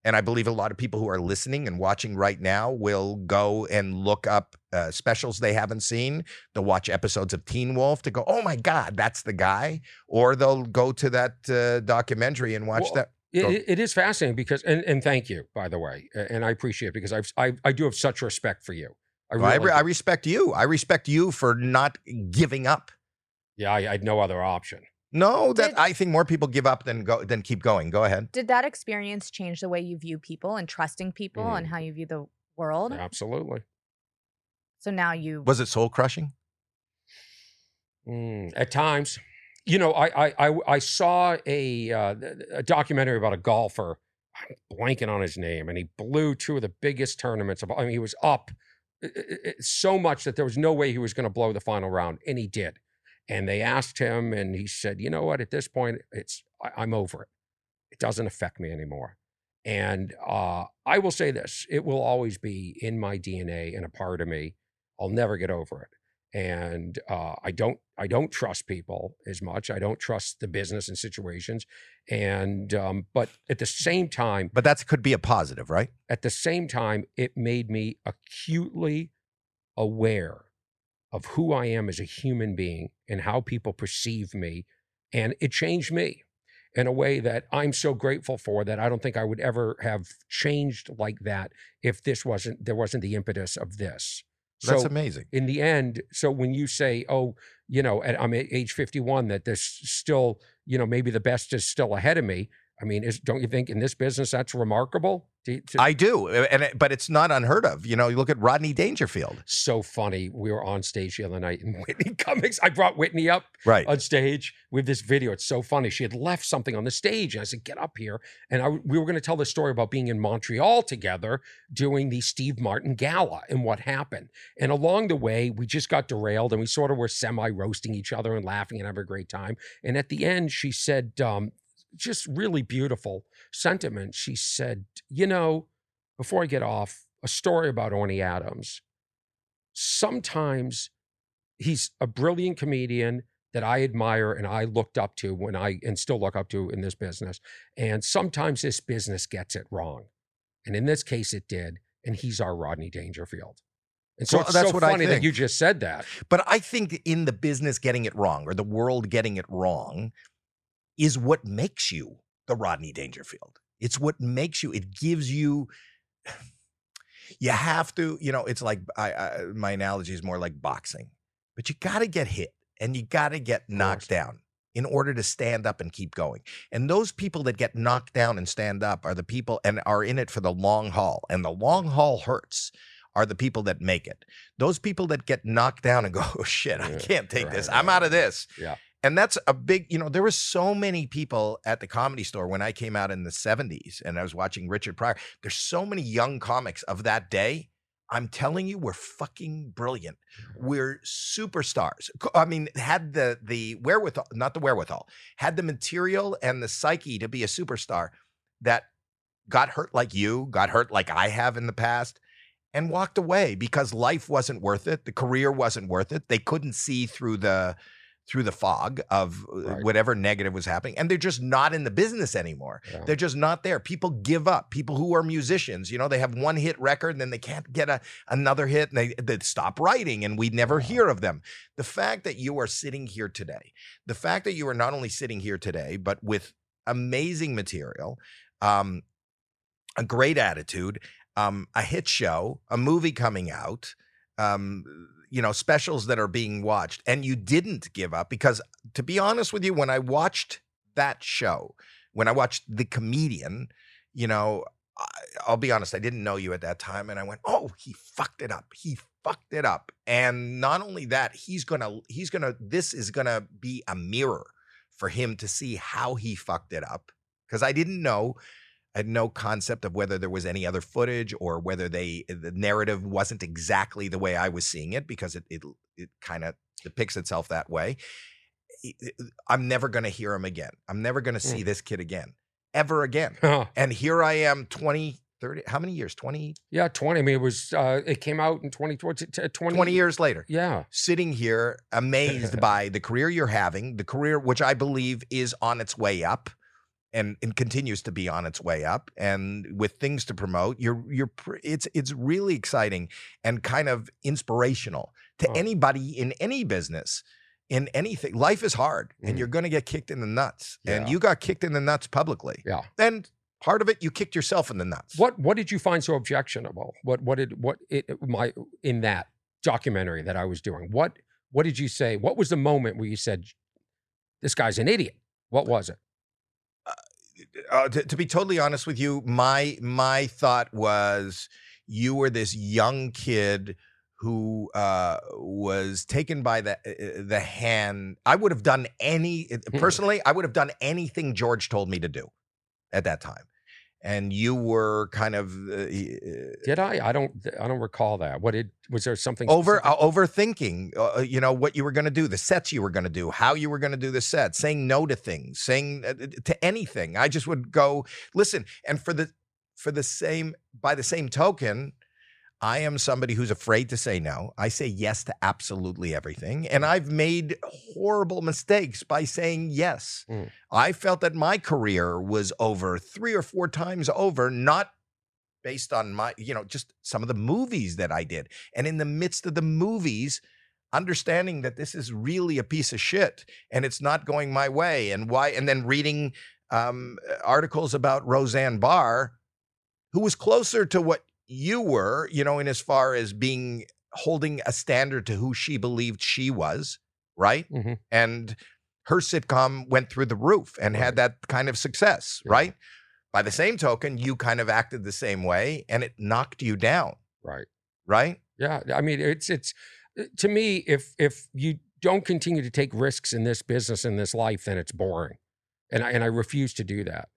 And I believe a lot of people who are listening and watching right now will go and look up uh, specials they haven't seen. They'll watch episodes of Teen Wolf to go, oh my God, that's the guy. Or they'll go to that uh, documentary and watch Well, that. It, it- it is fascinating because, and, and thank you, by the way, and I appreciate it because I've, I, I do have such respect for you. I Well, I, re- I respect you. I respect you for not giving up. yeah, I, I had no other option. No, that Did- I think more people give up than go than keep going. Go ahead. Did that experience change the way you view people and trusting people Mm. and how you view the world? Absolutely. So now you Was it soul crushing? Mm, at times, you know, I I I, I saw a uh, a documentary about a golfer. I'm blanking on his name, and he blew two of the biggest tournaments of. I mean, he was up so much that there was no way he was going to blow the final round, and he did. And they asked him, and he said, "You know what? At this point, it's I, I'm over it. It doesn't affect me anymore." And uh, I will say this: it will always be in my DNA and a part of me. I'll never get over it and uh, I don't I don't trust people as much. I don't trust the business and situations, and um, but at the same time, But that could be a positive, right? at the same time, it made me acutely aware of who I am as a human being and how people perceive me, and it changed me in a way that I'm so grateful for that I don't think I would ever have changed like that if this wasn't there wasn't the impetus of this. That's So- amazing. in the end so when you say oh you know at, i'm at age 51 that there's still you know maybe the best is still ahead of me i mean is, don't you think in this business that's remarkable To- to- I do, and it, but it's not unheard of. You know, you look at Rodney Dangerfield. so funny we were on stage the other night and whitney cummings i brought whitney up Right. on stage with this video it's so funny she had left something on the stage and i said get up here and I, we were going to tell the story about being in montreal together doing the steve martin gala and what happened And along the way, we just got derailed and we sort of were semi roasting each other and laughing and having a great time. And at the end, she said, um, just really beautiful sentiment. She said, You know, before I get off, a story about Orny Adams. Sometimes he's a brilliant comedian that I admire and I looked up to when I and still look up to in this business. And sometimes this business gets it wrong. And in this case, it did. And he's our Rodney Dangerfield. And so Well, it's that's so what I funny that think. you just said that. But I think in the business getting it wrong or the world getting it wrong is what makes you the Rodney Dangerfield. It's what makes you, it gives you, you have to, you know, it's like I, I my analogy is more like boxing, but you got to get hit and you got to get knocked down in order to stand up and keep going. And those people that get knocked down and stand up are the people and are in it for the long haul. And the long haul hurts are the people that make it. Those people that get knocked down and go, oh shit, I can't take right, this. right, I'm out of this. Yeah. And that's a big, you know, there were so many people at the comedy store when I came out in the 70s and I was watching Richard Pryor. There's so many young comics of that day. I'm telling you, we're fucking brilliant. We're superstars. I mean, had the the wherewithal, not the wherewithal, had the material and the psyche to be a superstar that got hurt like you, got hurt like I have in the past, and walked away because life wasn't worth it. The career wasn't worth it. They couldn't see through the through the fog of uh, Right. whatever negative was happening, and they're just not in the business anymore. Yeah. They're just not there. People give up. People who are musicians, you know, they have one hit record and then they can't get a, another hit and they, they stop writing and we never Wow. hear of them. The fact that you are sitting here today, the fact that you are not only sitting here today, but with amazing material, um, a great attitude, um, a hit show, a movie coming out, um, you know, specials that are being watched, and you didn't give up because, to be honest with you, when I watched that show, when I watched The Comedian, you know, I, I'll be honest, I didn't know you at that time, and I went, "Oh, he fucked it up. He fucked it up." And not only that, he's gonna, he's gonna, this is gonna be a mirror for him to see how he fucked it up because I didn't know. Had no concept of whether there was any other footage or whether they eh, the narrative wasn't exactly the way I was seeing it because it it it kind of depicts itself that way. I'm never going to hear him again. I'm never going to hmm. see this kid again, ever again. Huh. And here I am, 20, 30, how many years? 20, Yeah, 20. I mean, it was, uh, it came out in 2020. Uh, 20, 20 years later. Yeah. sitting here amazed by the career you're having, the career which I believe is on its way up and, and continues to be on its way up and with things to promote you're you're it's it's really exciting and kind of inspirational to Oh. anybody in any business in anything life is hard and Mhm. you're going to get kicked in the nuts and you got kicked in the nuts publicly Yeah. and part of it you kicked yourself in the nuts What What did you find so objectionable? What What did what it my in that documentary that I was doing? What What did you say? What was the moment where you said, "This guy's an idiot"? What was it? Uh, to, to be totally honest with you, my my thought was you were this young kid who uh, was taken by the uh, the hand. I would have done any personally. I would have done anything George told me to do at that time, and you were kind of uh, Did I? I don't. I don't recall that. What did? Was there something over uh, overthinking uh, you know what you were going to do the sets you were going to do how you were going to do the set saying no to things saying uh, to anything i just would go listen and for the for the same by the same token i am somebody who's afraid to say no. I say yes to absolutely everything and i've made horrible mistakes by saying yes. Mm. i felt that my career was over three or four times over not based on my you know just some of the movies that i did. And in the midst of the movies understanding that this is really a piece of shit and it's not going my way and why and then reading um, articles about roseanne barr who was closer to what you were you know in as far as being holding a standard to who she believed she was right Mhm. and her sitcom went through the roof and had that kind of success Yeah. right by the same token you kind of acted the same way and it knocked you down Right. right Yeah. I mean, it's it's uh, to me. If if you don't continue to take risks in this business in this life, then it's boring, and I and I refuse to do that.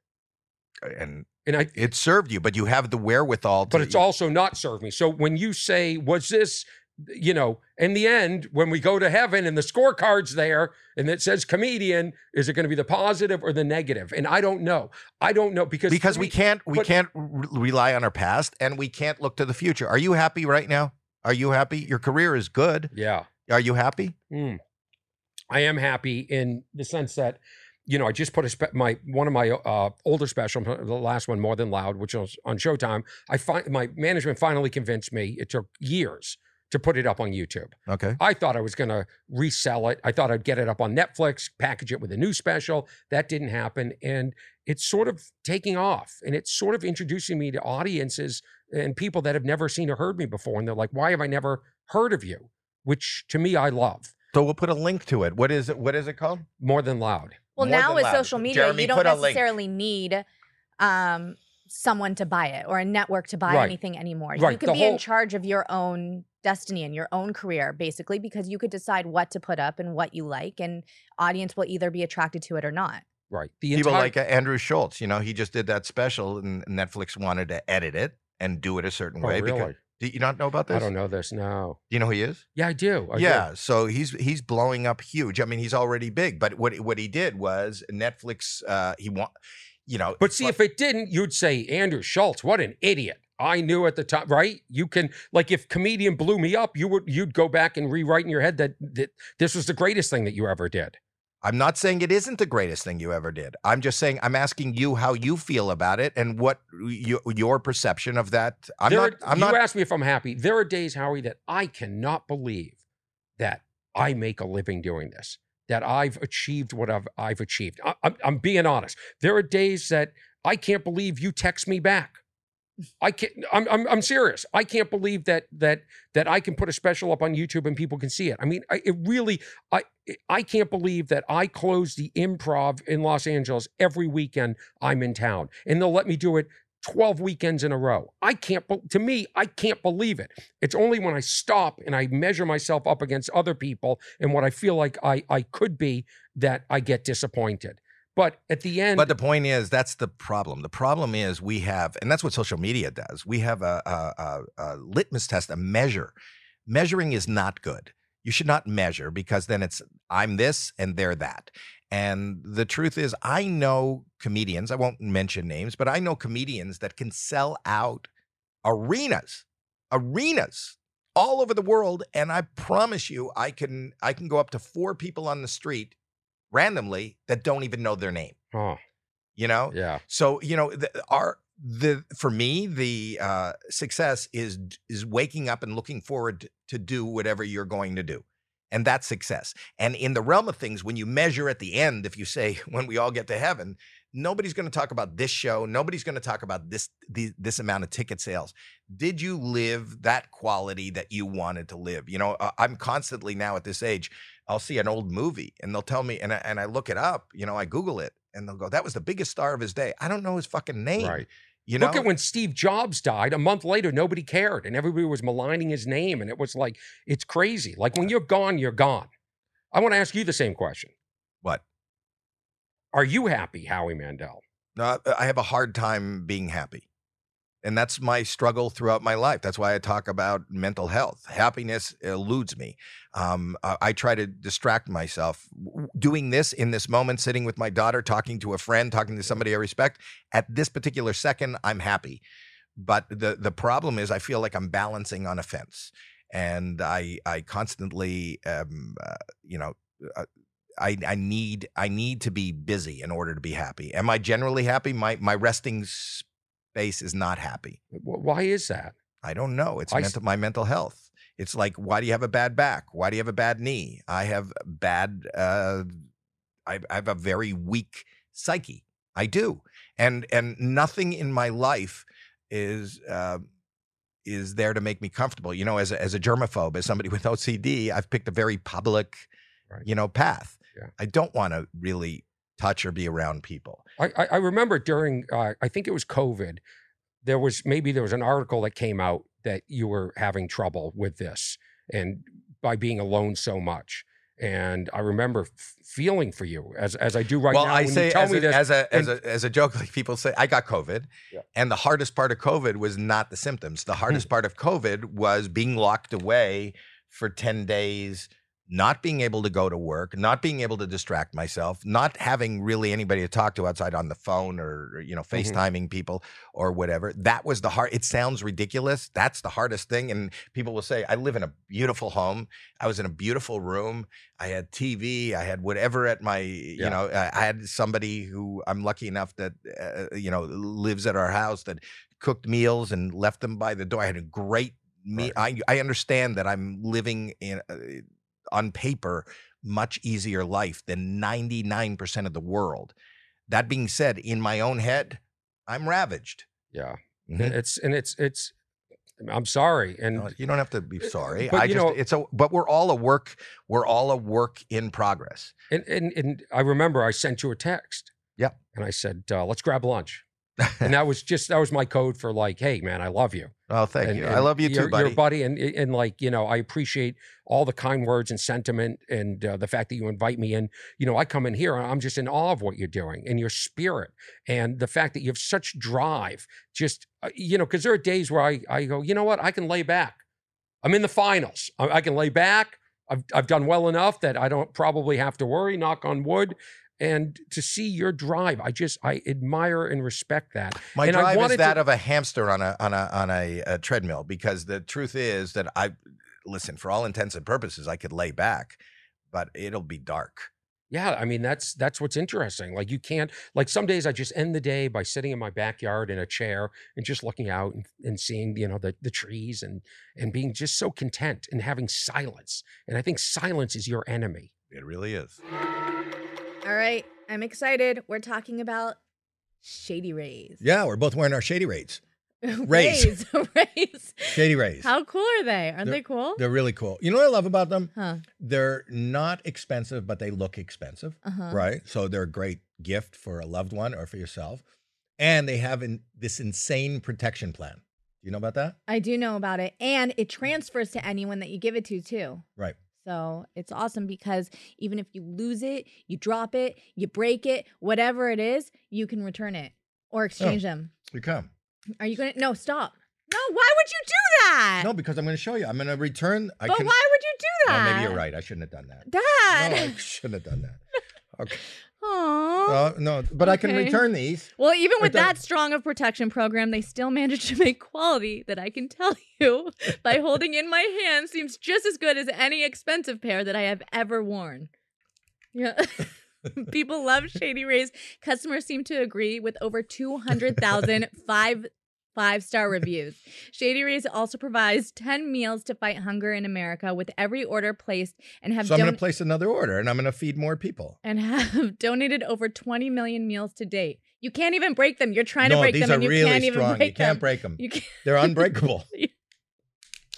and And I it served you, but you have the wherewithal. To, but it's also not served me. So when you say, was this, you know, in the end, when we go to heaven and the scorecard's there and it says comedian, is it going to be the positive or the negative? And I don't know. I don't know because because for we can't we but- can't re- rely on our past and we can't look to the future. Are you happy right now? Are you happy? Your career is good. Yeah. Are you happy? Mm. I am happy in the sense that, you know, I just put a spe- my one of my uh, older special, the last one, More Than Loud, which was on Showtime. I find my management finally convinced me. It took years to put it up on YouTube. Okay. I thought I was going to resell it. I thought I'd get it up on Netflix, package it with a new special. That didn't happen. And it's sort of taking off and it's sort of introducing me to audiences and people that have never seen or heard me before. And they're like, why have I never heard of you? Which to me, I love So we'll put a link to it. What is it? What is it called? more than loud. Well, More now with loud. social media, Jeremy, you don't put a link. necessarily need um, someone to buy it or a network to buy Right. anything anymore. You Right, can the be whole- in charge of your own destiny and your own career, basically, because you could decide what to put up and what you like, and audience will either be attracted to it or not. Right. The People entire, like uh, Andrew Schulz. You know, he just did that special, and Netflix wanted to edit it and do it a certain Oh, way. really? Because did you not know about this? I don't know this. No. Do you know who he is? Yeah, I do. I do. yeah, so he's he's blowing up huge. I mean, he's already big, but what what he did was Netflix. Uh, he want, you know, But see, if it didn't, you'd say Andrew Schulz, what an idiot. I knew at the time, right? You can like if comedian blew me up, you would you'd go back and rewrite in your head that, that this was the greatest thing that you ever did. I'm not saying it isn't the greatest thing you ever did. I'm just saying I'm asking you how you feel about it and what you, your perception of that. I'm There not. are- I'm you not. asked me if I'm happy. There are days, Howie, that I cannot believe that I make a living doing this. That I've achieved what I've I've achieved. I, I'm, I'm being honest. There are days that I can't believe you text me back. I can't. I'm, I'm I'm serious. I can't believe that that that I can put a special up on YouTube and people can see it. I mean, I, it really. I I can't believe that I close the Improv in Los Angeles every weekend I'm in town, and they'll let me do it 12 weekends in a row. I can't, to me, I can't believe it. It's only when I stop and I measure myself up against other people and what I feel like I, I could be that I get disappointed. But at the end, But the point is, that's the problem. The problem is we have, and that's what social media does. We have a, a, a, a litmus test, a measure. Measuring is not good. You should not measure because then it's I'm this and they're that. And the truth is, I know comedians. I won't mention names, but I know comedians that can sell out arenas, arenas all over the world. And I promise you, I can I can go up to four people on the street randomly that don't even know their name. oh, You know, yeah, so you know, the, our the for me the uh, success is is waking up and looking forward to do whatever you're going to do, and that's success. And in the realm of things, when you measure at the end, if you say when we all get to heaven, nobody's going to talk about this show. Nobody's going to talk about this the, this amount of ticket sales. Did you live that quality that you wanted to live? You know, I'm constantly now at this age. I'll see an old movie and they'll tell me, and I, and I look it up. You know, I Google it, and they'll go, "That was the biggest star of his day." I don't know his fucking name. right. You know, Look at when Steve Jobs died. A month later, nobody cared, and everybody was maligning his name, and it was like it's crazy. Like when you're gone, you're gone. I want to ask you the same question. what? Are you happy, Howie Mandel? No, I have a hard time being happy. And that's my struggle throughout my life. That's why I talk about mental health. Happiness eludes me. Um, I, I try to distract myself. Doing this in this moment, sitting with my daughter, talking to a friend, talking to somebody I respect, at this particular second, I'm happy. But the the problem is, I feel like I'm balancing on a fence, and I I constantly, um, uh, you know, uh, I, I need I need to be busy in order to be happy. Am I generally happy? My my resting space is not happy. Why is that? I don't know. It's mental, my mental health. It's like why do you have a bad back? Why do you have a bad knee? I have bad. Uh, I, I have a very weak psyche. I do, and and nothing in my life is. Uh, is there to make me comfortable. You know, as a, as a germaphobe, as somebody with OCD, I've picked a very public, Right. you know, path. Yeah. I don't want to really touch or be around people. I, I, I remember during, uh, I think it was COVID, there was maybe there was an article that came out that you were having trouble with this and by being alone so much. And I remember f- feeling for you as as I do right well, now. I when say you tell as me a, this, as a as and- a as a joke, like people say, I got COVID, Yeah. and the hardest part of COVID was not the symptoms. The Hmm. hardest part of COVID was being locked away for ten days, not being able to go to work, not being able to distract myself, not having really anybody to talk to outside on the phone or you know Mhm. FaceTiming people or whatever. That was the hard. It sounds ridiculous. That's the hardest thing, and people will say, I live in a beautiful home. I was in a beautiful room. I had TV. I had whatever at my, Yeah. you know, I had somebody who I'm lucky enough that, uh, you know, lives at our house that cooked meals and left them by the door. I had a great me. I, I understand that I'm living in, uh, on paper, much easier life than 99% of the world. That being said, in my own head, I'm ravaged. yeah, Mhm. it's and it's it's. I'm sorry, and No, you don't have to be sorry. but I just know- it's a but we're all a work we're all a work in progress. and and, and I remember I sent you a text. Yep. And I said, uh, "Let's grab lunch," and that was just that was my code for like, "Hey, man, I love you." Oh, thank and, you. I love you you're, too, buddy. You're buddy, and and like you know, I appreciate all the kind words and sentiment, and uh, the fact that you invite me in. You know, I come in here, and I'm just in awe of what you're doing and your spirit, and the fact that you have such drive. Just uh, you know, because there are days where I I go, you know what, I can lay back. I'm in the finals. I, I can lay back. I've I've done well enough that I don't probably have to worry. Knock on wood. And to see your drive, I just I admire and respect that. My and I drive is that to- of a hamster on a on a on a, a treadmill because the truth is that I listen for all intents and purposes I could lay back, but it'll be dark. Yeah, I mean that's that's what's interesting. Like you can't like some days I just end the day by sitting in my backyard in a chair and just looking out and, and seeing you know the the trees and and being just so content and having silence. And I think silence is your enemy. It really is. All right, I'm excited. We're talking about Shady Rays. Yeah, we're both wearing our Shady Rays. Rays. Rays. Rays. Shady Rays. How cool are they? Aren't They're- they cool? They're really cool. You know what I love about them? Huh. They're not expensive, but they look expensive, Uh-huh. right? So they're a great gift for a loved one or for yourself. And they have in, this insane protection plan. Do you know about that? I do know about it. And it transfers to anyone that you give it to, too. Right. So it's awesome because even if you lose it, you drop it, you break it, whatever it is, you can return it or oh, exchange them. You come. Are you gonna? No, stop. No, why would you do that? No, because I'm going to show you. I'm going to return. I but can. why would you do Oh, that? maybe you're right. I shouldn't have done that. Dad. No, I shouldn't have done that. Okay. Uh, no, but I can return these. Well, even with that strong of protection program, they still managed to make quality that I can tell you by holding in my hand seems just as good as any expensive pair that I have ever worn. Yeah. People love Shady Rays. Customers seem to agree with over 200,000 five five star reviews. Shady Rays also provides 10 meals to fight hunger in America with every order placed and have So I'm going to place another order, and I'm going to feed more people. and have donated over 20 million meals to date. You can't even break them. You're trying no, to break these them are and you really can't even strong. break you can't them. break them. You can't. They're unbreakable.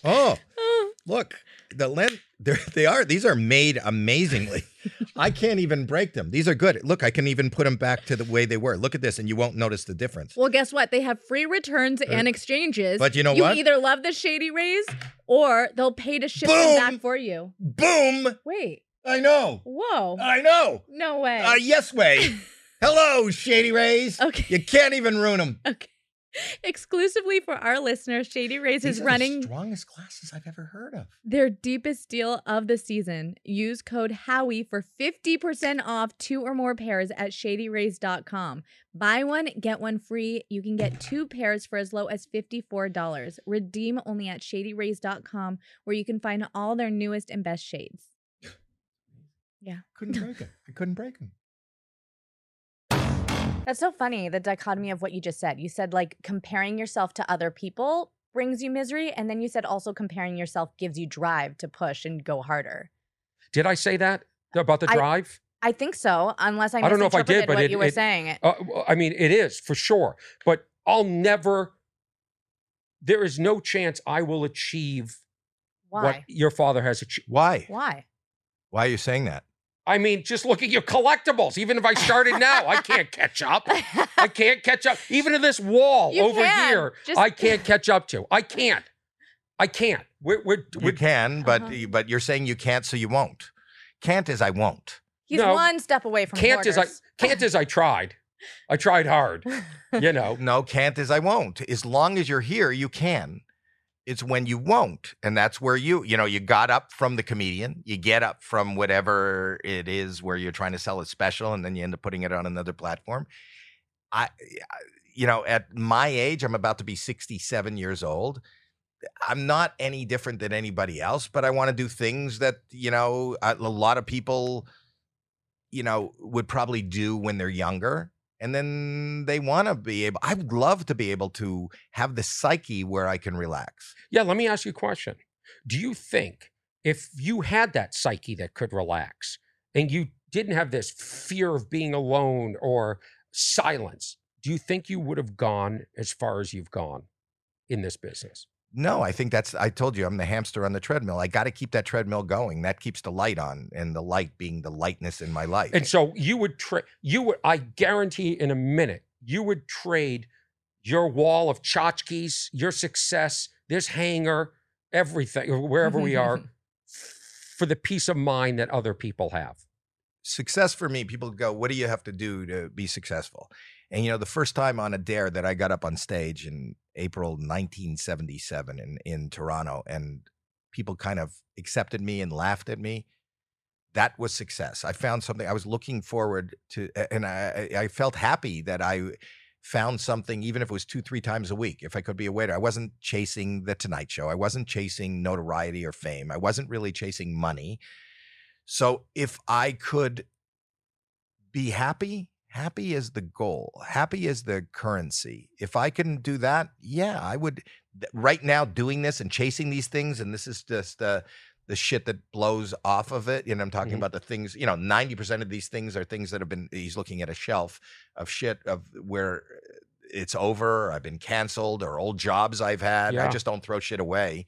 oh, Oh, look, the length. They're, they are. These are made amazingly. I can't even break them. These are good. Look, I can even put them back to the way they were. Look at this, and you won't notice the difference. Well, guess what? They have free returns and exchanges. Uh, but you know you what? either love the shady rays or they'll pay to ship them back for you. Boom! Wait. I know. Whoa. I know. no way. Uh, yes way. Hello, Shady Rays. Okay. You can't even ruin them. okay. Exclusively for our listeners, Shady Rays These is running the strongest glasses I've ever heard of. their deepest deal of the season. Use code Howie for 50% off two or more pairs at shadyrays.com. Buy one, get one free. You can get two pairs for as low as $54. Redeem only at shadyrays.com, where you can find all their newest and best shades. Yeah. Couldn't break it. I couldn't break them. That's so funny, the dichotomy of what you just said. You said like comparing yourself to other people brings you misery, and then you said also comparing yourself gives you drive to push and go harder. Did I say that about the I- drive? I think so, unless I, I don't know if I did, but what it- you were it- saying. Uh, I mean, it is for sure, but I'll never. There is no chance I will achieve what your father has achieved. Why? Why? Why are you saying that? I mean, just look at your collectibles. Even if I started now, I can't catch up. I can't catch up. Even to this wall You over can. here, Just- I can't catch up to. I can't. I can't. We're, we're, we're can, but Uh-huh. but you're saying you can't, so you won't. Can't is I won't. He's No. one step away from can't as I can't as I tried. I tried hard. You know. No, can't is I won't. As long as you're here, you can. It's when you won't. And that's where you, you know, you got up from the comedian, you get up from whatever it is where you're trying to sell a special, and then you end up putting it on another platform. I, you know, at my age, I'm about to be 67 years old. I'm not any different than anybody else, but I want to do things that, you know, a lot of people, you know, would probably do when they're younger. And then they want to be able, I would love to be able to have the psyche where I can relax. Yeah, let me ask you a question. Do you think if you had that psyche that could relax and you didn't have this fear of being alone or silence, do you think you would have gone as far as you've gone in this business? No, I think that's, I told you, I'm the hamster on the treadmill. I got to keep that treadmill going. That keeps the light on, and the light being the lightness in my life. And so you would trade, you would, I guarantee in a minute, you would trade your wall of tchotchkes, your success, this hangar, everything, wherever we are, for the peace of mind that other people have. success for me, people go, What do you have to do to be successful? And, you know, the first time on a dare that I got up on stage in April 1977 in, in Toronto, and people kind of accepted me and laughed at me, that was success. I found something I was looking forward to, and I, I felt happy that I found something, even if it was two, three times a week, if I could be a waiter. I wasn't chasing the Tonight Show, I wasn't chasing notoriety or fame, I wasn't really chasing money. So if I could be happy, happy is the goal. Happy is the currency. If I can do that, yeah, I would. Right now, doing this and chasing these things, and this is just uh, the shit that blows off of it. And I'm talking Mhm. about the things. You know, ninety percent of these things are things that have been. He's looking at a shelf of shit of where it's over. I've been canceled or old jobs I've had. I just don't throw shit away.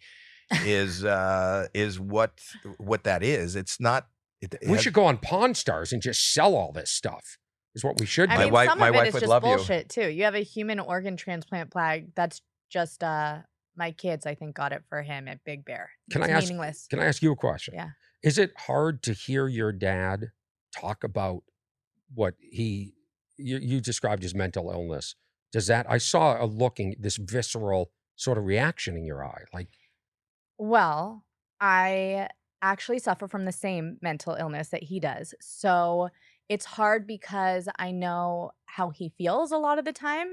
is uh is what what that is. It's not. It, it We has- should go on Pawn Stars and just sell all this stuff. Is what we should I do. My mean, wife- some my of it wife is would just love you. bullshit too. You have a human organ transplant flag. That's just uh my kids. I think got it for him at Big Bear. Can it's I ask- meaningless? Can I ask you a question? Yeah. Is it hard to hear your dad talk about what he you, you described as mental illness? Does that I saw a looking this visceral sort of reaction in your eye, like Well, I actually suffer from the same mental illness that he does. So it's hard because I know how he feels a lot of the time.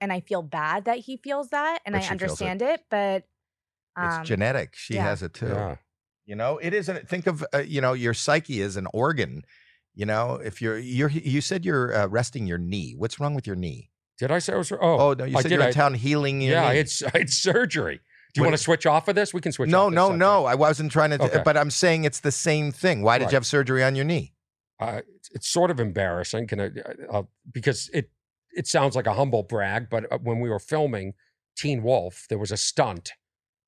And I feel bad that he feels that. And But I she feels it. understand it. But It's um, genetic. She yeah. has it too. yeah. You know, it isn't. Think of uh, you know your psyche is an organ. You know, if you're you're you said you're uh, resting your knee. What's wrong with your knee? Did I say I was? Oh, Oh, no, you I said did. you're in I- town healing your yeah, knee. it's it's surgery. Do you What want to switch off of this? We can switch. no, off this no, subject. no. I wasn't trying to. Okay. But I'm saying it's the same thing. Why did Right. you have surgery on your knee? Uh, it's, it's sort of embarrassing can I, uh, because it it sounds like a humble brag, but uh, when we were filming Teen Wolf, there was a stunt.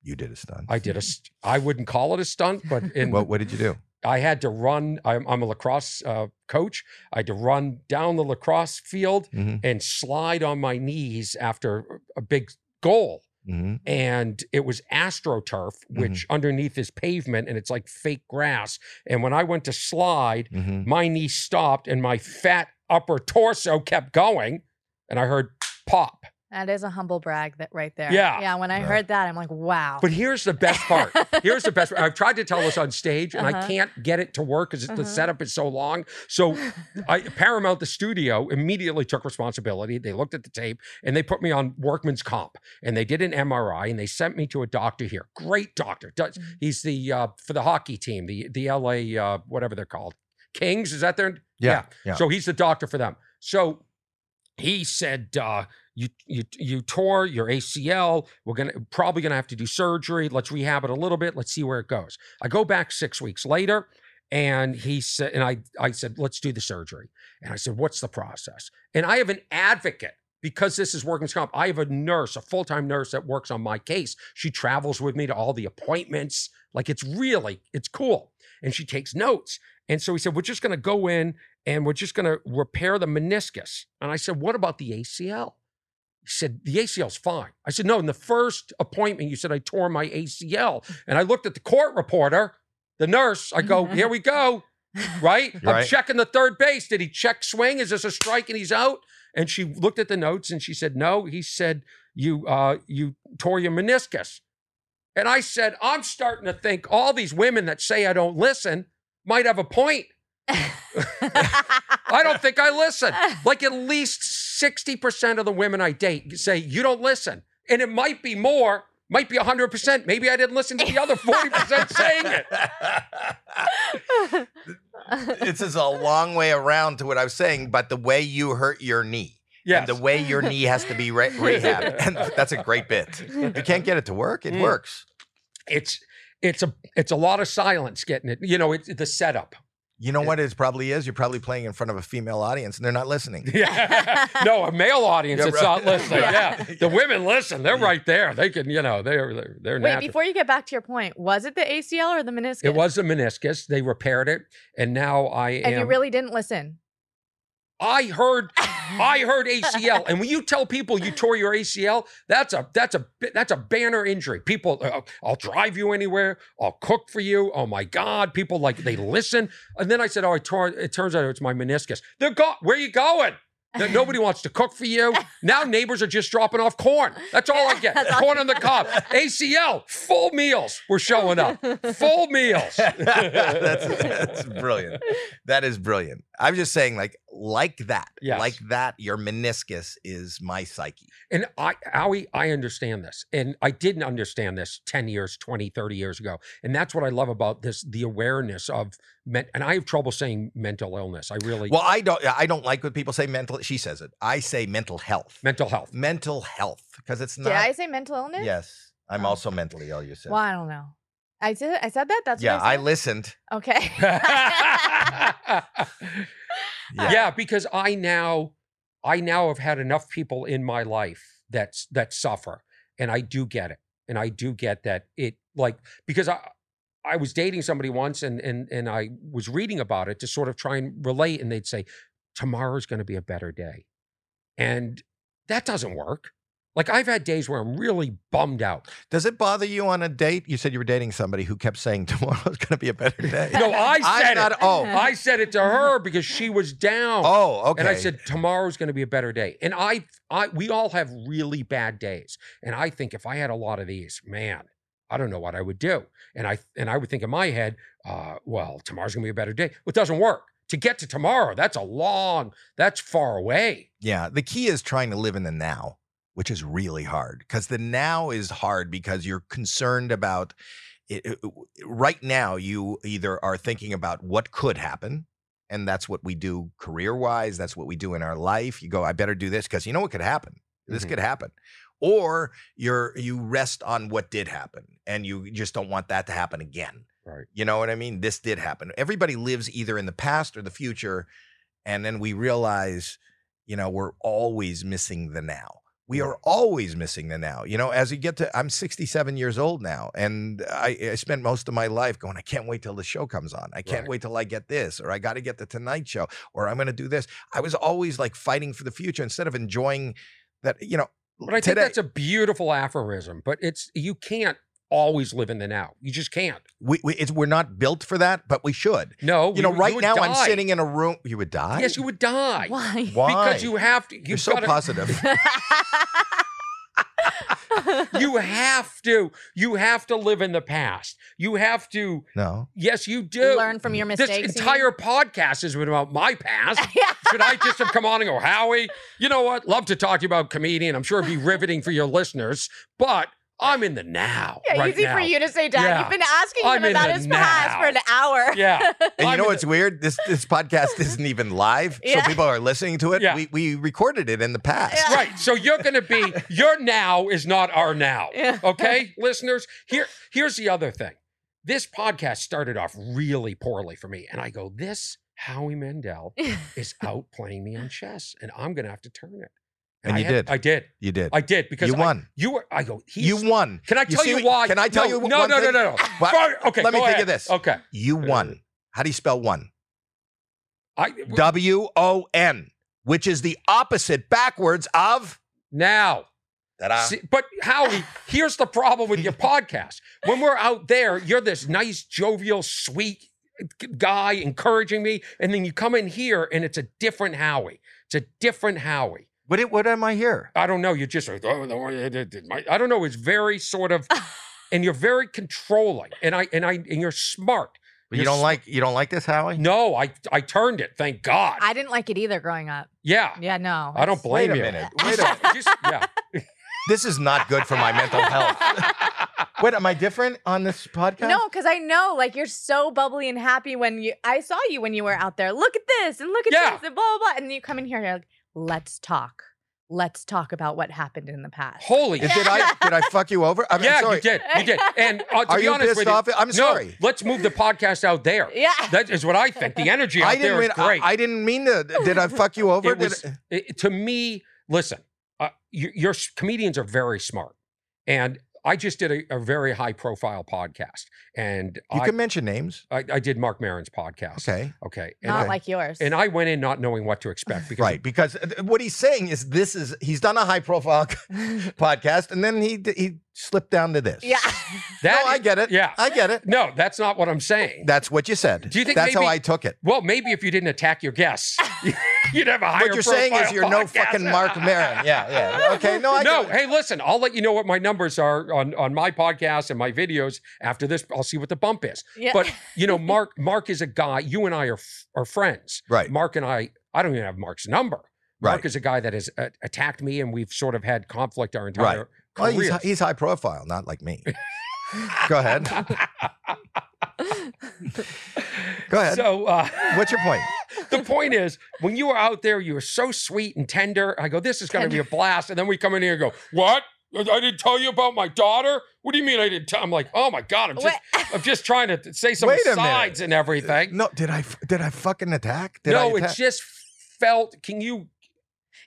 You did a stunt. I did a. St- I wouldn't call it a stunt, but in What What did you do? I had to run. I'm, I'm a lacrosse uh, coach. I had to run down the lacrosse field hmm and slide on my knees after a big goal. Hmm and it was astroturf, Mm-hmm. which underneath is pavement and it's like fake grass. And when I went to slide, hmm my knee stopped and my fat upper torso kept going, and I heard pop. That is a humble brag that right there. Yeah. Yeah. When I Yeah. heard that, I'm like, wow. But here's the best part. Here's the best. part. I've tried to tell this on stage, and I Uh-huh. can't get it to work because the Uh-huh. setup is so long. So I, Paramount, the studio, immediately took responsibility. They looked at the tape and they put me on workman's comp, and they did an MRI, and they sent me to a doctor here. Great doctor. Does Mhm. he's the uh, for the hockey team, the the LA uh, whatever they're called, Kings. Is that their Yeah. Yeah. so he's the doctor for them. So he said, uh, "You you you tore your ACL. We're gonna probably gonna have to do surgery. Let's rehab it a little bit. Let's see where it goes." I go back six weeks later, and he said, and I I said, "Let's do the surgery." And I said, "What's the process?" And I have an advocate. Because this is working comp, I have a nurse, a full time nurse that works on my case. She travels with me to all the appointments. Like it's really, it's cool. And she takes notes. And so he said, We're just to go in and we're just going to repair the meniscus. And I said, What about the ACL? He said, The ACL's fine. I said, No, in the first appointment, you said I tore my ACL. And I looked at the court reporter, the nurse. I go, Here we go. Right? I'm checking the third base. Did he check swing? Is this a strike and he's out? And she looked at the notes and she said, No. He said, You uh you tore your meniscus. And I said, I'm starting to think all these women that say I don't listen might have a point. I don't think I listen. Like at least 60% of the women I date say, you don't listen. And it might be more, might be 100%. Maybe I didn't listen to the other 40% saying it. this is a long way around to what I was saying, but the way you hurt your knee. Yes. And the way your knee has to be re- rehabbed. And that's a great bit. You can't get it to work. It Mm. works. it's it's a it's a lot of silence getting it. You know, it's the setup. You know what it probably is? You're probably playing in front of a female audience and they're not listening. Yeah. no, a male audience Yeah, that's right. not listening. Yeah. Yeah. The women listen. They're right there. They can, you know, they're they're, they're Wait, natural. before you get back to your point, was it the ACL or the meniscus? It was the meniscus. They repaired it, and now I am. And you really didn't listen. I heard, I heard ACL, and when you tell people you tore your ACL, that's a that's a that's a banner injury. People, uh, I'll drive you anywhere. I'll cook for you. Oh my God, people like they listen. And then I said, oh, I tore. It turns out it's my meniscus. They're go. Where are you going? No- Nobody wants to cook for you. Now neighbors are just dropping off corn. That's all I get. Corn you on the cob. ACL, full meals. We're showing up. Full meals. that's, that's brilliant. That is brilliant. I'm just saying, like, like that, Yes. like that, your meniscus is my psyche. And I, Howie, I understand this. And I didn't understand this 10 years, 20, 30 years ago. And that's what I love about this the awareness of, men- and I have trouble saying mental illness. I really, Well, I don't. I don't like when people say mental. She says it. I say mental health. mental health. mental health because it's Did not. I say mental illness? Yes, I'm Oh. also mentally ill. You said. Well, I don't know. I said I said that. That's yeah, what I I listened. okay. Yeah. yeah, because I now, I now have had enough people in my life that's that suffer, and I do get it, and I do get that it like because I. I was dating somebody once and and and I was reading about it to sort of try and relate and they'd say tomorrow's going to be a better day. And that doesn't work. Like I've had days where I'm really bummed out. Does it bother you on a date? You said you were dating somebody who kept saying tomorrow's going to be a better day. No, I I said thought- it. oh. I said it to her because she was down. Oh, okay. And I said tomorrow's going to be a better day. And I, I, we all have really bad days. And I think if I had a lot of these, man, I don't know what I would do. And I, and I would think in my head, uh, well, tomorrow's going to be a better day. Well, it doesn't work. To get to tomorrow, that's a long, that's far away. Yeah, the key is trying to live in the now, which is really hard because the now is hard because you're concerned about it. it- Right now, you either are thinking about what could happen, and that's what we do career wise. That's what we do in our life. You go, I better do this because you know what could happen. This Mhm. could happen. Or you're you rest on what did happen, and you just don't want that to happen again. Right. You know what I mean? This did happen. Everybody lives either in the past or the future. And then we realize, you know, we're always missing the now. We are always missing the now. You know, as you get to, I'm 67 years old now, and I, I spent most of my life going, I can't wait till the show comes on. I can't Right. wait till I get this, or I got to get the Tonight Show, or I'm going to do this. I was always like fighting for the future instead of enjoying that, you know, But I think that's a beautiful aphorism, but it's, you can't always live in the now. You just can't. we, we, it's, we're not built for that, but we should. No. You know, right would now I'm sitting in a room. You would die? Yes, you would die. Why? Why? Because you have to. You've You're so gotta- positive. you have to. You have to live in the past. You have to. no. Yes, you do. Learn from your mistakes. This you entire podcast has been about my past. Should I just have come on and go, Howie? You know what? Love to talk to you about comedian. I'm sure it'd be riveting for your listeners, but I'm in the now. Yeah, right easy now. for you to say, Dad. Yeah. You've been asking I'm him about the his past for an hour. Yeah. And you I'm know in what's weird? This this podcast isn't even live, Yeah. so people are listening to it. Yeah. We we recorded it in the past. Yeah. Right. So you're going to be your now is not our now. Yeah. Okay, listeners. Here, here's the other thing. This podcast started off really poorly for me, and I go, "This Howie Mandel is out playing me on chess, and I'm going to have to turn it." And I you had- did. I did. You did. I did because you I- won. you were. I go. He's, You won. Can I tell see you, why? Can I tell no, you No, no, no, no, no. Fine, Okay. Let me go think of this. Okay. You won. How do you spell one? I W O N, which is the opposite backwards of. now. See, but Howie, here's the problem with your podcast. When we're out there, you're this nice, jovial, sweet guy encouraging me, and then you come in here and it's a different Howie. It's a different Howie. What, it- what am I here? I don't know. You're just like, oh, oh my-" I don't know. It's very sort of, and you're very controlling, and I and I and you're smart. You You're don't s- like you don't like this, Howie? No, I I turned it. Thank God. I didn't like it either growing up. yeah. Yeah, no. I don't it's- blame Wait a you. minute. Wait a minute. Just- yeah. This is not good for my mental health. Wait, am I different on this podcast? No, because I know, like, you're so bubbly and happy when you. I saw you when you were out there. Look at this and look at Yeah. this and blah blah blah. And then you come in here and you're like, let's talk. Let's talk about what happened in the past. Holy Did I did I fuck you over? I'm, I'm yeah, sorry. you did. You did. And uh, to Are be you honest pissed with you, off? I'm no, sorry. let's move the podcast out there. Yeah. That is what I think. The energy out I didn't there mean is great. I, I didn't mean to. Did I fuck you over? it was it- to me. Listen, uh, you, your comedians are very smart, and I just did a, a very high profile podcast, and you I, can mention names. I I did Marc Maron's podcast. Okay. Okay. And, Not Okay. like yours. and I went in not knowing what to expect because Right, because uh, what he's saying is this is he's done a high profile podcast and then he he slipped down to this. yeah. that no, I get it. Yeah. I get it. No, that's not what I'm saying. That's what you said. Do you think that's how I took it? well, maybe if you didn't attack your guests, you'd have a higher. What you're saying is you're no fucking Marc Maron. Yeah, yeah. Okay, no, I no, get hey, listen, I'll let you know what my numbers are on, on my podcast and my videos after this. I'll see what the bump is. Yeah. But you know, Marc Marc is a guy. You and I are are friends. Right. Marc and I. I don't even have Marc's number. Mark Right. is a guy that has uh, attacked me, and we've sort of had conflict our entire Right. Well, he's, he's high profile, not like me. Go ahead. Go ahead. So uh, What's your point? the point is, when you were out there, you were so sweet and tender. I go, this is going to be a blast. And then we come in here and go, what? I didn't tell you about my daughter. What do you mean I didn't tell? I'm like, oh my god, I'm just, Wait. I'm just trying to say some sides and everything. No, did I, did I fucking attack? Did I no, it just felt. Can you?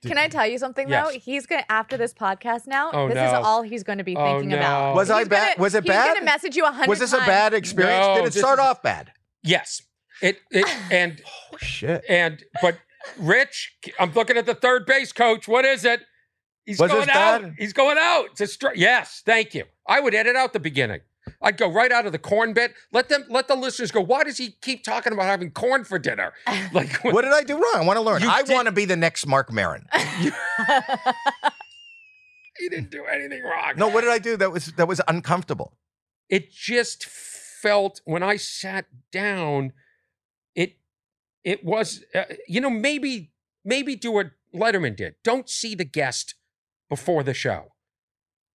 Can I tell you something Yes. though? He's gonna after this podcast now. Oh, this no. is all he's going to be Oh, thinking about. no. Was I bad? Was it he's bad? gonna message you a hundred. Was this a bad experience? No, did it start is- off bad? Yes. It it and Oh shit. and but Rich, I'm looking at the third base coach. What is it? He's Was going this out. bad? He's going out. To str- yes, thank you. I would edit out the beginning. I'd go right out of the corn bit. Let them let the listeners go. Why does he keep talking about having corn for dinner? Like What did I do wrong? I want to learn. I did- want to be the next Marc Maron. he didn't do anything wrong. No, what did I do? That was that was uncomfortable. it just felt when I sat down, it it was uh, you know maybe maybe do what Letterman did. Don't see the guest before the show.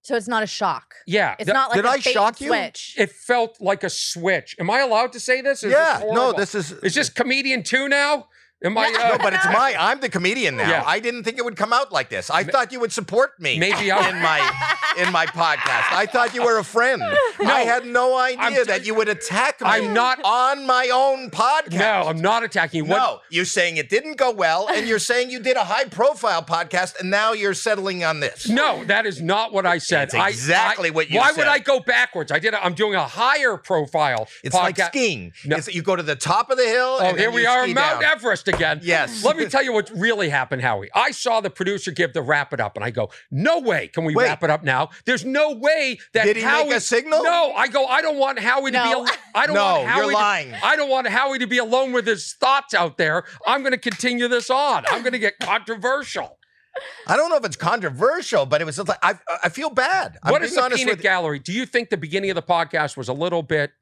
So it's not a shock. Yeah, It's th- not like did a I bait and shock you? switch. It felt like a switch. Am I allowed to say this? Is this yeah. No, this is is this comedian two now. Am I? No, Uh, No, but it's my. I'm the comedian now. Yeah. I didn't think it would come out like this. I thought you would support me. Maybe I- in my in my podcast. I thought you were a friend. I had no idea I'm- that you would attack me. I'm not- on my own podcast. no, I'm not attacking you. What, No, you're saying it didn't go well, and you're saying you did a high profile podcast, and now you're settling on this. No, that is not what I said. It's exactly I- what you said. Why said. would I go backwards? I did. A, I'm doing a higher profile. It's like skiing. No. It's, you go to the top of the hill. Oh, and here we are, Mount down. Everest again. Yes. Let me tell you what really happened, Howie. I saw the producer give the wrap it up, and I go, "No way, can we Wait. wrap it up now?" There's no way that Did he make Howie. a signal? No, I go. I don't want Howie to be. Al- I don't No, want Howie. you're to- lying. I don't want Howie to be alone with his thoughts out there. I'm going to continue this on. I'm going to get controversial. I don't know if it's controversial, but it was just like I, I feel bad. I'm what is being the peanut with gallery? Do you think the beginning of the podcast was a little bit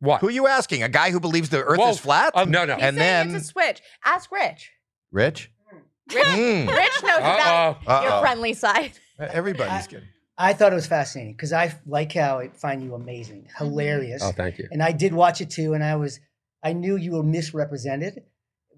what? Who are you asking? A guy who believes the Earth Whoa. is flat? Uh, no, no. He's and then it's a switch. Ask Rich. Rich. Rich, Mm. Rich knows about Uh-oh. your Uh-oh. friendly side. Everybody's good. I thought it was fascinating because I like how I find you amazing, hilarious, Oh, thank you. and I did watch it too, and I was, I knew you were misrepresented.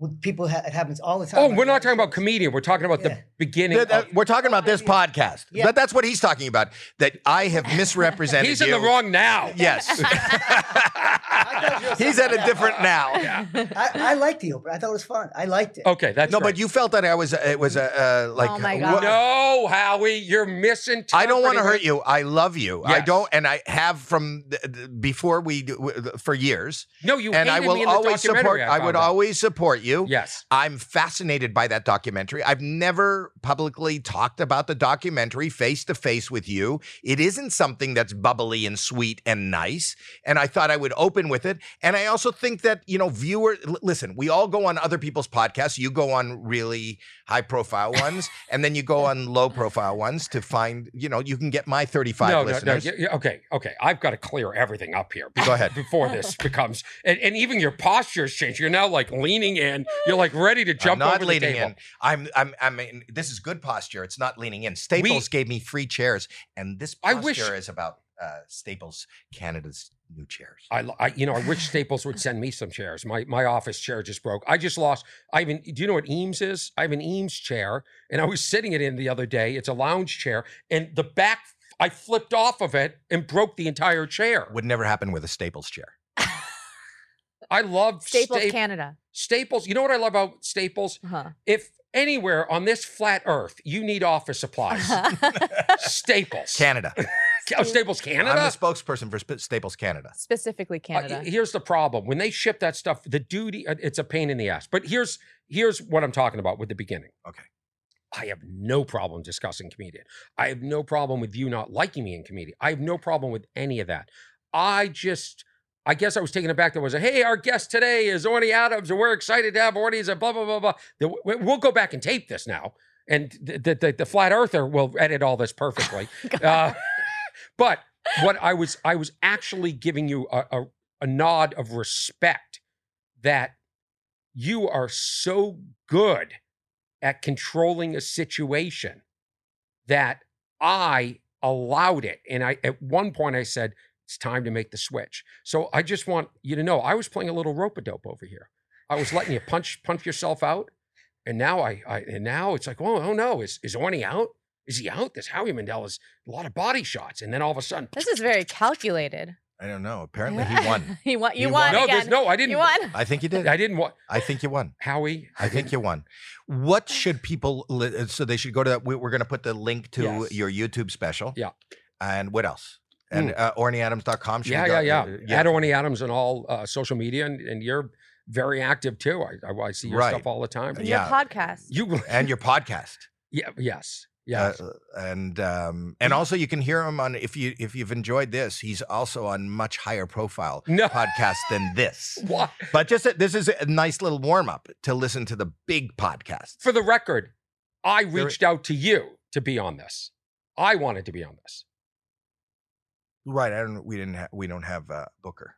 With people, ha- it happens all the time. Oh, on we're not talking about comedian. We're talking about Yeah. the beginning. Th- th- of- we're talking about this podcast. Yeah. That, that's what he's talking about. That I have misrepresented He's in you. the wrong now. Yes. thought you were he's at a different now. I, I liked the Oprah. I thought it was fun. I liked it. Okay, that's No, great. but you felt that I was. It was a uh, like. Oh my what- God. No, Howie, you're misinterpreting. I don't want to hurt you. I love you. I Yes. don't, and I have from th- th- before we do- w- for years. No, you and I will me in the always support. documentary, I, would found out. always support you. Yes. I'm fascinated by that documentary. I've never publicly talked about the documentary face to face with you. It isn't something that's bubbly and sweet and nice. And I thought I would open with it. And I also think that, you know, viewer, listen, we all go on other people's podcasts. You go on really high profile ones, and then you go on low profile ones to find, you know, you can get my 35 no, no, no. listeners. y- y- Okay, okay. I've got to clear everything up here. Go ahead. Before this becomes, and, and even your posture has changed. You're now like leaning in. You're like ready to jump I'm not over the leaning table. in. I'm, I'm, I mean, this is good posture. It's not leaning in. Staples gave me free chairs, and this I posture wish- is about uh, Staples Canada's new chairs. I, I, you know, I wish Staples would send me some chairs. My my office chair just broke. I just lost. I even. Do you know what Eames is? I have an Eames chair, and I was sitting it in the other day. It's a lounge chair, and the back I flipped off of it and broke the entire chair. Would never happen with a Staples chair. I love Staples Sta- Canada. Staples. You know what I love about Staples? Huh. If anywhere on this flat Earth you need office supplies, Staples. Canada. Oh, Staples Canada. I'm Canada. the spokesperson for Sp- Staples Canada. Specifically Uh, Canada. here's the problem: when they ship that stuff, the duty uh, it's a pain in the ass. But here's here's what I'm talking about with the beginning. Okay. I have no problem discussing comedian. I have no problem with you not liking me in comedian. I have no problem with any of that. I just, I guess I was taken aback. There was a, hey, our guest today is Orny Adams, and we're excited to have Orny. He's a blah blah blah blah. The- We'll go back and tape this now, and the the, the, the flat earther will edit all this perfectly. uh, but what I was, I was actually giving you a, a, a nod of respect that you are so good at controlling a situation that I allowed it. And I at one point I said, it's time to make the switch. So I just want you to know I was playing a little rope a dope over here. I was letting you punch punch yourself out. And now I, I and now it's like, oh, oh no, is is Orny out? Is he out? This Howie Mandel is a lot of body shots. And then all of a sudden, this is very calculated. I don't know. Apparently he won. he won. You He won won. no, again. no, I didn't You won. I think you did. I didn't want I think you won. Howie. I think you won. What should people? Li- so they should go to that. we- We're going to put the link to Yes. your YouTube special. Yeah. And what else? And uh, OrnyAdams.com. Should we Yeah, yeah, uh, yeah. At Orny Adams on all uh, social media, and, and you're very active too. I, I, I see your Right. stuff all the time. Your Yeah. podcast. You And your podcast. Yeah. Yes. Yeah. Uh, and um, and also you can hear him on if you if you've enjoyed this, he's also on much higher profile no. podcast than this. What? But just this is a nice little warm up to listen to the big podcast. For the record, I There- reached out to you to be on this. I wanted to be on this. Right. I don't. We didn't. Ha- we don't have uh, Booker.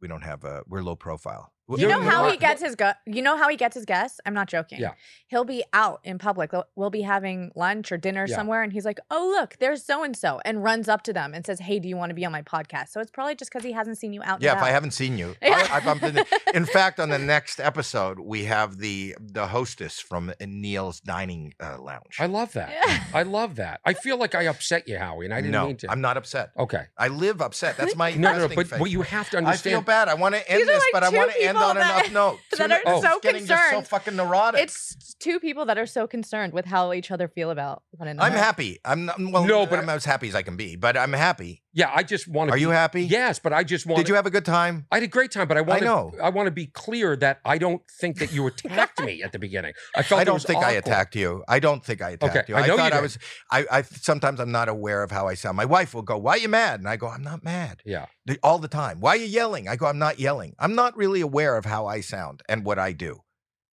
We don't have. Uh, we're low profile. You know how he gets his gu- you know how he gets his guests? I'm not joking. Yeah. He'll be out in public. We'll- We'll be having lunch or dinner Yeah. somewhere and he's like, "Oh, look, there's so and so." and runs up to them and says, "Hey, do you want to be on my podcast?" So it's probably just cuz he hasn't seen you out and Yeah. If I haven't seen you, Yeah. I, I bumped into. In fact, on the next episode, we have the the hostess from Neil's Dining uh, Lounge. I love that. Yeah. I love that. I feel like I upset you, Howie, and I didn't no, mean to. I'm not upset. okay. I live upset. That's my No, no, no, resting but face. what you have to understand. I feel bad. I want to end These are this, like but I two want to end people on an that- up note. that Two- are oh, so it's getting just so concerned. fucking neurotic. It's two people that are so concerned with how each other feel about one another. I'm happy. I'm not, well. No, No, but- but I'm as happy as I can be. But I'm happy. Yeah, I just want to. Are be, you happy? Yes, but I just want. Did you have a good time? I had a great time, but I want I know. I want to be clear that I don't think that you attacked me at the beginning. I felt I don't think I attacked you. I don't think I attacked Okay, you. I know you thought I did. was. I, I sometimes I'm not aware of how I sound. My wife will go, "Why are you mad?" And I go, "I'm not mad." Yeah. All the time. Why are you yelling? I go, "I'm not yelling. I'm not really aware of how I sound and what I do."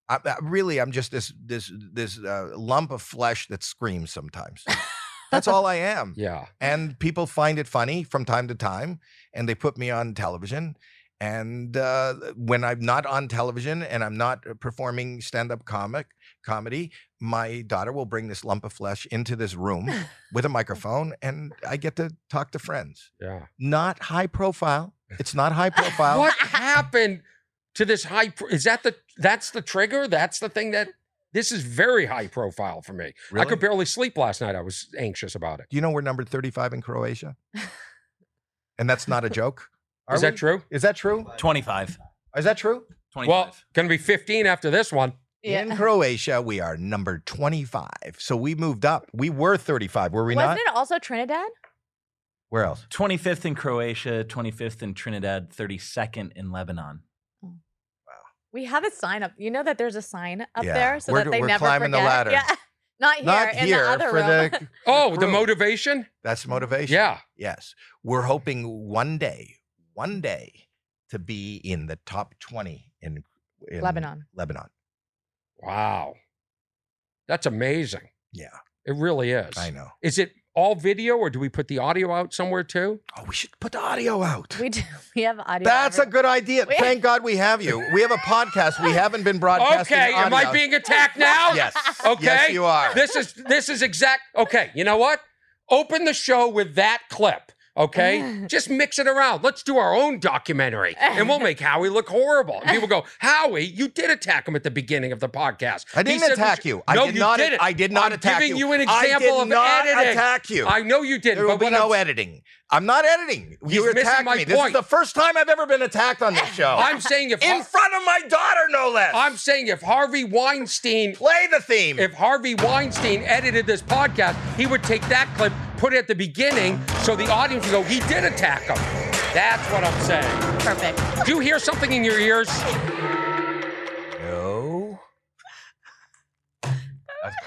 I, I- really, I'm just this this this uh, lump of flesh that screams sometimes. That's all I am. Yeah. and people find it funny from time to time and they put me on television and uh, when i'm not on television and i'm not uh, performing stand-up comic comedy my daughter will bring this lump of flesh into this room with a microphone and i get to talk to friends Yeah. not high profile it's not high profile What happened to this high? Pro- is that the? That's the trigger. That's the thing that. This is very high profile for me. I could barely sleep last night. I was anxious about it. do you know we're number 35 in croatia and that's not a joke Are Is that true? is that true 25. is that true 25. Well, going to be 15 after this one. In Croatia, we are number 25. So we moved up. We were 35, were we Wasn't not? it also Trinidad? Where else? 25th in Croatia, 25th in Trinidad, 32nd in Lebanon. We have a sign up. You know that there's a sign up Yeah, there so we're- that they we're never climbing the forget. ladder. Yeah. Not here, Not in here the other for room. the. Oh, the motivation? That's motivation. Yeah. Yes. We're hoping one day, one day to be in the top 20 in, in Lebanon. Lebanon. Wow. That's amazing. Yeah, It really is. I know. Is it all video or do we put the audio out somewhere too? Oh, we should put the audio out. We do. We have audio. That's a good idea. We- Thank God we have you. We have a podcast. We haven't been broadcasting. Okay, am I being attacked now? Yes. Okay. Yes, you are. This is this is exact. Okay, you know what? Open the show with that clip. Okay, just mix it around. Let's do our own documentary, and we'll make Howie look horrible. And people go, Howie, you did attack him at the beginning of the podcast. I didn't said attack should-" you. I no, did you not. didn't. I did not I'm attack giving you. you an I example did of not editing. attack you. I know you didn't. There will but be what no I'm, editing. I'm not editing. He's You missing attacked my me. This is the first time I've ever been attacked on this show. I'm saying if in front of my daughter, no less. I'm saying if Harvey Weinstein Play the theme. if Harvey Weinstein edited this podcast, he would take that clip, put it at the beginning, so the audience would go, he did attack him. That's what I'm saying. Perfect. Do you hear something in your ears? no.